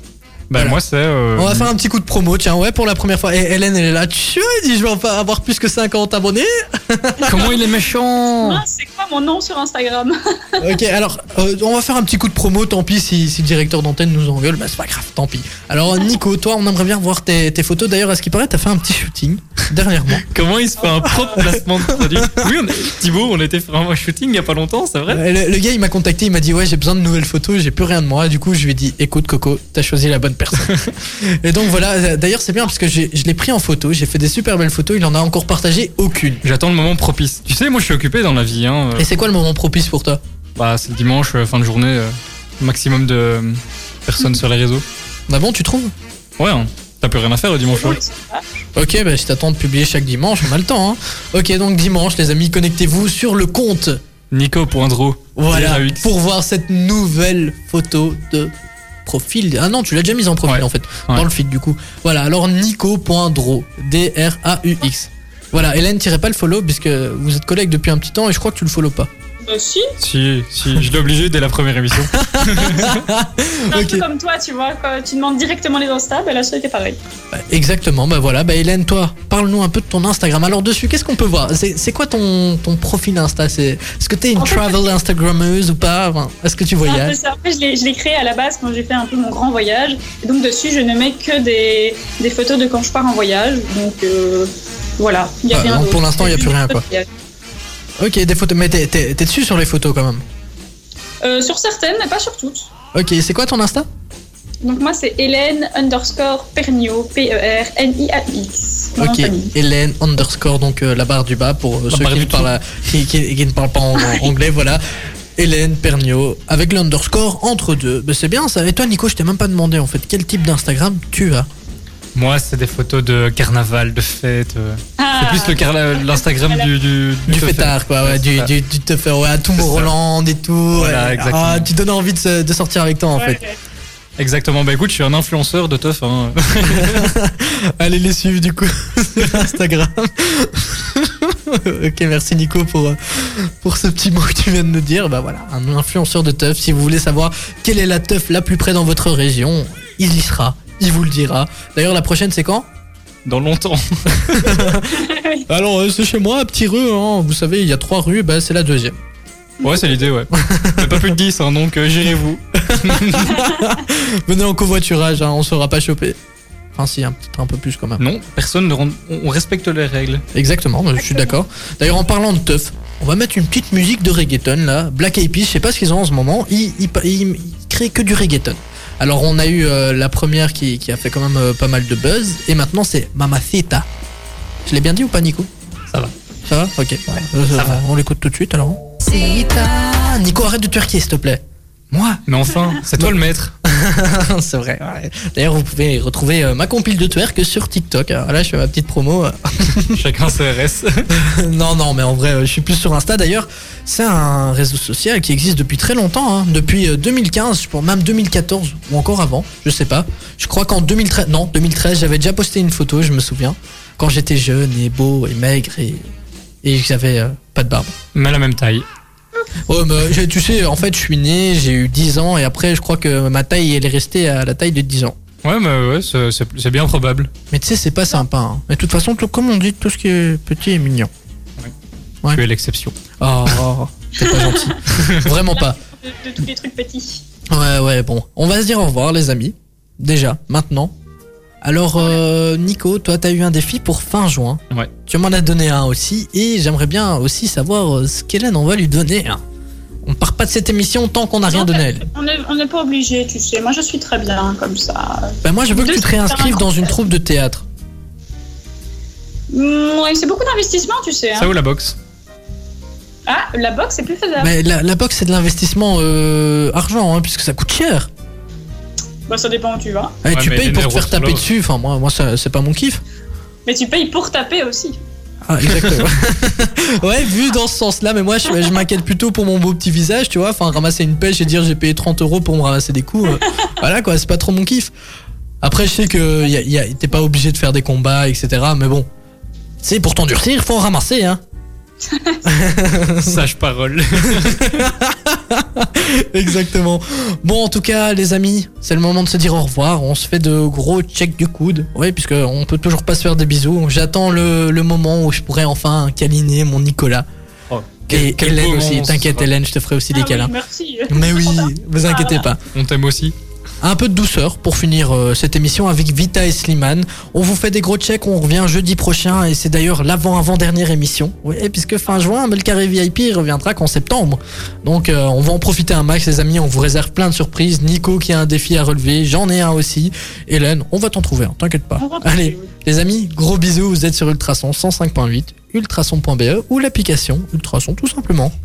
Bah, voilà. moi, c'est. euh, On va faire un petit coup de promo, tiens, ouais, pour la première fois. Et Hélène, elle est là, tu dit, je vais enfin avoir plus que 50 abonnés. Comment il est méchant Ah, c'est quoi mon nom sur Instagram. Ok, alors euh, on va faire un petit coup de promo, tant pis si, si le directeur d'antenne nous engueule, bah c'est pas grave, tant pis. Alors Nico, toi on aimerait bien voir tes, tes photos, d'ailleurs à ce qui paraît t'as fait un petit shooting dernièrement. Comment il se fait un propre placement de produit Oui, on a- Thibaut, on était faire un shooting il y a pas longtemps, c'est vrai Euh, Le, le gars il m'a contacté, il m'a dit ouais j'ai besoin de nouvelles photos, j'ai plus rien de moi, du coup je lui ai dit écoute Coco, t'as choisi la bonne personne. Et donc voilà, euh, d'ailleurs c'est bien parce que je l'ai pris en photo, j'ai fait des super belles photos, il en a encore partagé aucune. J'attends le moment propice. Tu sais, moi je suis occupé dans la vie. Hein. Et c'est quoi le moment propice pour toi? Bah, c'est le dimanche, euh, fin de journée, euh, maximum de euh, personnes sur les réseaux. Bah bon tu trouves? Ouais, hein. t'as plus rien à faire le dimanche. ouais. Ok, bah, je t'attends de publier chaque dimanche, on a le temps. Hein. Ok, donc dimanche, les amis, connectez-vous sur le compte. Nico.dro. Voilà, pour voir cette nouvelle photo de profil. Ah non, tu l'as déjà mise en profil Ouais. en fait, Ouais. dans le feed du coup. Voilà, alors nico.dro, D-R-A-U-X. Voilà, Hélène, tirez pas le follow puisque vous êtes collègues depuis un petit temps et je crois que tu le follow pas. Bah si, Si, si, je l'ai obligé dès la première émission. un Ok. peu comme toi, tu vois, quand tu demandes directement les Insta, bah là c'était pareil. Bah, exactement, bah voilà, bah Hélène, toi, parle-nous un peu de ton Instagram. Alors dessus, qu'est-ce qu'on peut voir? C'est c'est quoi ton, ton profil Insta? C'est- Est-ce que t'es une En fait, travel Instagrammeuse ou pas? Enfin, Est-ce que tu Un peu voyages? ça. Après, je l'ai je l'ai créé à la base quand j'ai fait un peu mon grand voyage. Et donc dessus, je ne mets que des, des photos de quand je pars en voyage. Donc euh, voilà, il y a Ah, rien donc d'autre. pour l'instant, il y a C'est plus rien, quoi. Ok, des photos, mais t'es- t'es t'es dessus sur les photos quand même. Euh, sur certaines, mais pas sur toutes. Ok, c'est quoi ton Insta? Donc moi, c'est Hélène underscore Pernio, E P-E-R-N-I-A-X. mon de Ok, famille. Hélène underscore, donc euh, la barre du bas pour euh, La ceux barre qui du ne, parlent, qui, qui- qui ne parlent pas en, en anglais, voilà. Hélène Perniot, avec l'underscore entre deux. Bah, c'est bien ça. Et toi, Nico, je t'ai même pas demandé en fait quel type d'Instagram tu as? Moi, c'est des photos de carnaval, de fête. euh. Ah, C'est plus le carna- l'Instagram du, du, fêtard, quoi, ouais, du, du, du teuffer, ouais, à et tout. Voilà, ouais. exactement. Ah, tu donnes envie de, sortir avec toi en ouais. fait. Exactement. Bah écoute, je suis un influenceur de teuf. Hein. Allez les suivre du coup sur Instagram. ok, merci Nico pour, euh, pour ce petit mot que tu viens de nous dire. Bah voilà, un influenceur de teuf. Si vous voulez savoir quelle est la teuf la plus près dans votre région, il y sera. Il vous le dira. D'ailleurs, la prochaine, c'est quand? Dans longtemps. Alors, euh, c'est chez moi, à Petit Rue. hein. Vous savez, il y a trois rues, bah, c'est la deuxième. Ouais, c'est l'idée, ouais. Mais pas plus de 10, hein, donc euh, gérez-vous. Venez en covoiturage, hein, on sera pas chopé. Enfin, si, un, peut-être un peu plus quand même. Non, personne ne rend... On on respecte les règles. Exactement, je suis d'accord. D'ailleurs, en parlant de teuf, on va mettre une petite musique de reggaeton là. Black Eyed Peas, je sais pas ce qu'ils ont en ce moment. Ils, ils, ils- ils créent que du reggaeton. Alors, on a eu euh, la première qui, qui a fait quand même euh, pas mal de buzz. Et maintenant, c'est Mamacita. Je l'ai bien dit ou pas, Nico? Ça va. Ça va? Ok. Euh, on l'écoute tout de suite alors. Sita. Nico, arrête de twerker, s'il te plaît. Moi Mais enfin, c'est toi le maître. C'est vrai. ouais. D'ailleurs, vous pouvez retrouver euh, ma compile de twerk sur TikTok. Alors là, je fais ma petite promo. Chacun CRS. non, non, mais en vrai, euh, je suis plus sur Insta. D'ailleurs, c'est un réseau social qui existe depuis très longtemps, hein. depuis euh, 2015, je pense même 2014 ou encore avant, je sais pas. Je crois qu'en 2013, non, 2013, j'avais déjà posté une photo, je me souviens, quand j'étais jeune et beau et maigre et, et que j'avais euh, pas de barbe. Mais la même taille. Ouais, mais j'ai- tu sais, en fait, je suis né, j'ai eu 10 ans et après, je crois que ma taille, elle est restée à la taille de 10 ans. Ouais, mais ouais, c'est- bien probable. Mais tu sais, c'est pas sympa. hein. Mais de toute façon, tout- comme on dit, tout ce qui est petit est mignon. Ouais. Tu es l'exception. Oh, oh, t'es pas gentil. Vraiment pas. De, de tous les trucs petits. Ouais, ouais, bon. On va se dire au revoir, les amis. Déjà, maintenant. Alors, euh, Nico, toi, t'as eu un défi pour fin juin. Ouais. Tu m'en as donné un aussi. Et j'aimerais bien aussi savoir euh, ce qu'Hélène, on va lui donner. hein. On part pas de cette émission tant qu'on n'a rien donné à. On n'est on pas obligé, tu sais. Moi, je suis très bien comme ça. Ben, moi, je veux que tu te réinscrives dans une troupe de théâtre. Mm, ouais, c'est beaucoup d'investissement, tu sais. hein. Ça ou la boxe? Ah, la boxe, c'est plus faisable. Mais la, la boxe, c'est de l'investissement euh, argent, hein, puisque ça coûte cher. Bah, ça dépend où tu vas. Eh, Ouais, tu mais payes les pour te faire taper dessus. Enfin, moi, moi ça, c'est pas mon kiff. Mais tu payes pour taper aussi. Ah, exactement. ouais, vu dans ce sens-là, mais moi, je, je m'inquiète plutôt pour mon beau petit visage, tu vois. Enfin, ramasser une pêche et dire j'ai payé 30 euros pour me ramasser des coups. euh, voilà, quoi, c'est pas trop mon kiff. Après, je sais que y a- y a- t'es pas obligé de faire des combats, etc. Mais bon, c'est pour t'endurcir, il faut en ramasser, hein. Sage parole. Exactement. Bon, en tout cas, les amis, c'est le moment de se dire au revoir. On se fait de gros checks du coude. Oui, puisque on peut toujours pas se faire des bisous. J'attends le, le moment où je pourrai enfin câliner mon Nicolas. Oh. Et Quel Hélène aussi. T'inquiète. Hélène, je te ferai aussi des Ah oui, câlins. merci. Mais oui, vous inquiétez pas. On t'aime aussi. Un peu de douceur pour finir euh, cette émission avec Vita et Slimane. On vous fait des gros checks, on revient jeudi prochain et c'est d'ailleurs l'avant-avant-dernière émission. Oui, puisque fin juin, le carré VIP reviendra qu'en septembre. Donc euh, on va en profiter un max les amis, on vous réserve plein de surprises. Nico qui a un défi à relever, j'en ai un aussi. Hélène, on va t'en trouver un, t'inquiète pas. Allez, les amis, gros bisous, vous êtes sur Ultrason 105.8, ultrason.be ou l'application Ultrason tout simplement.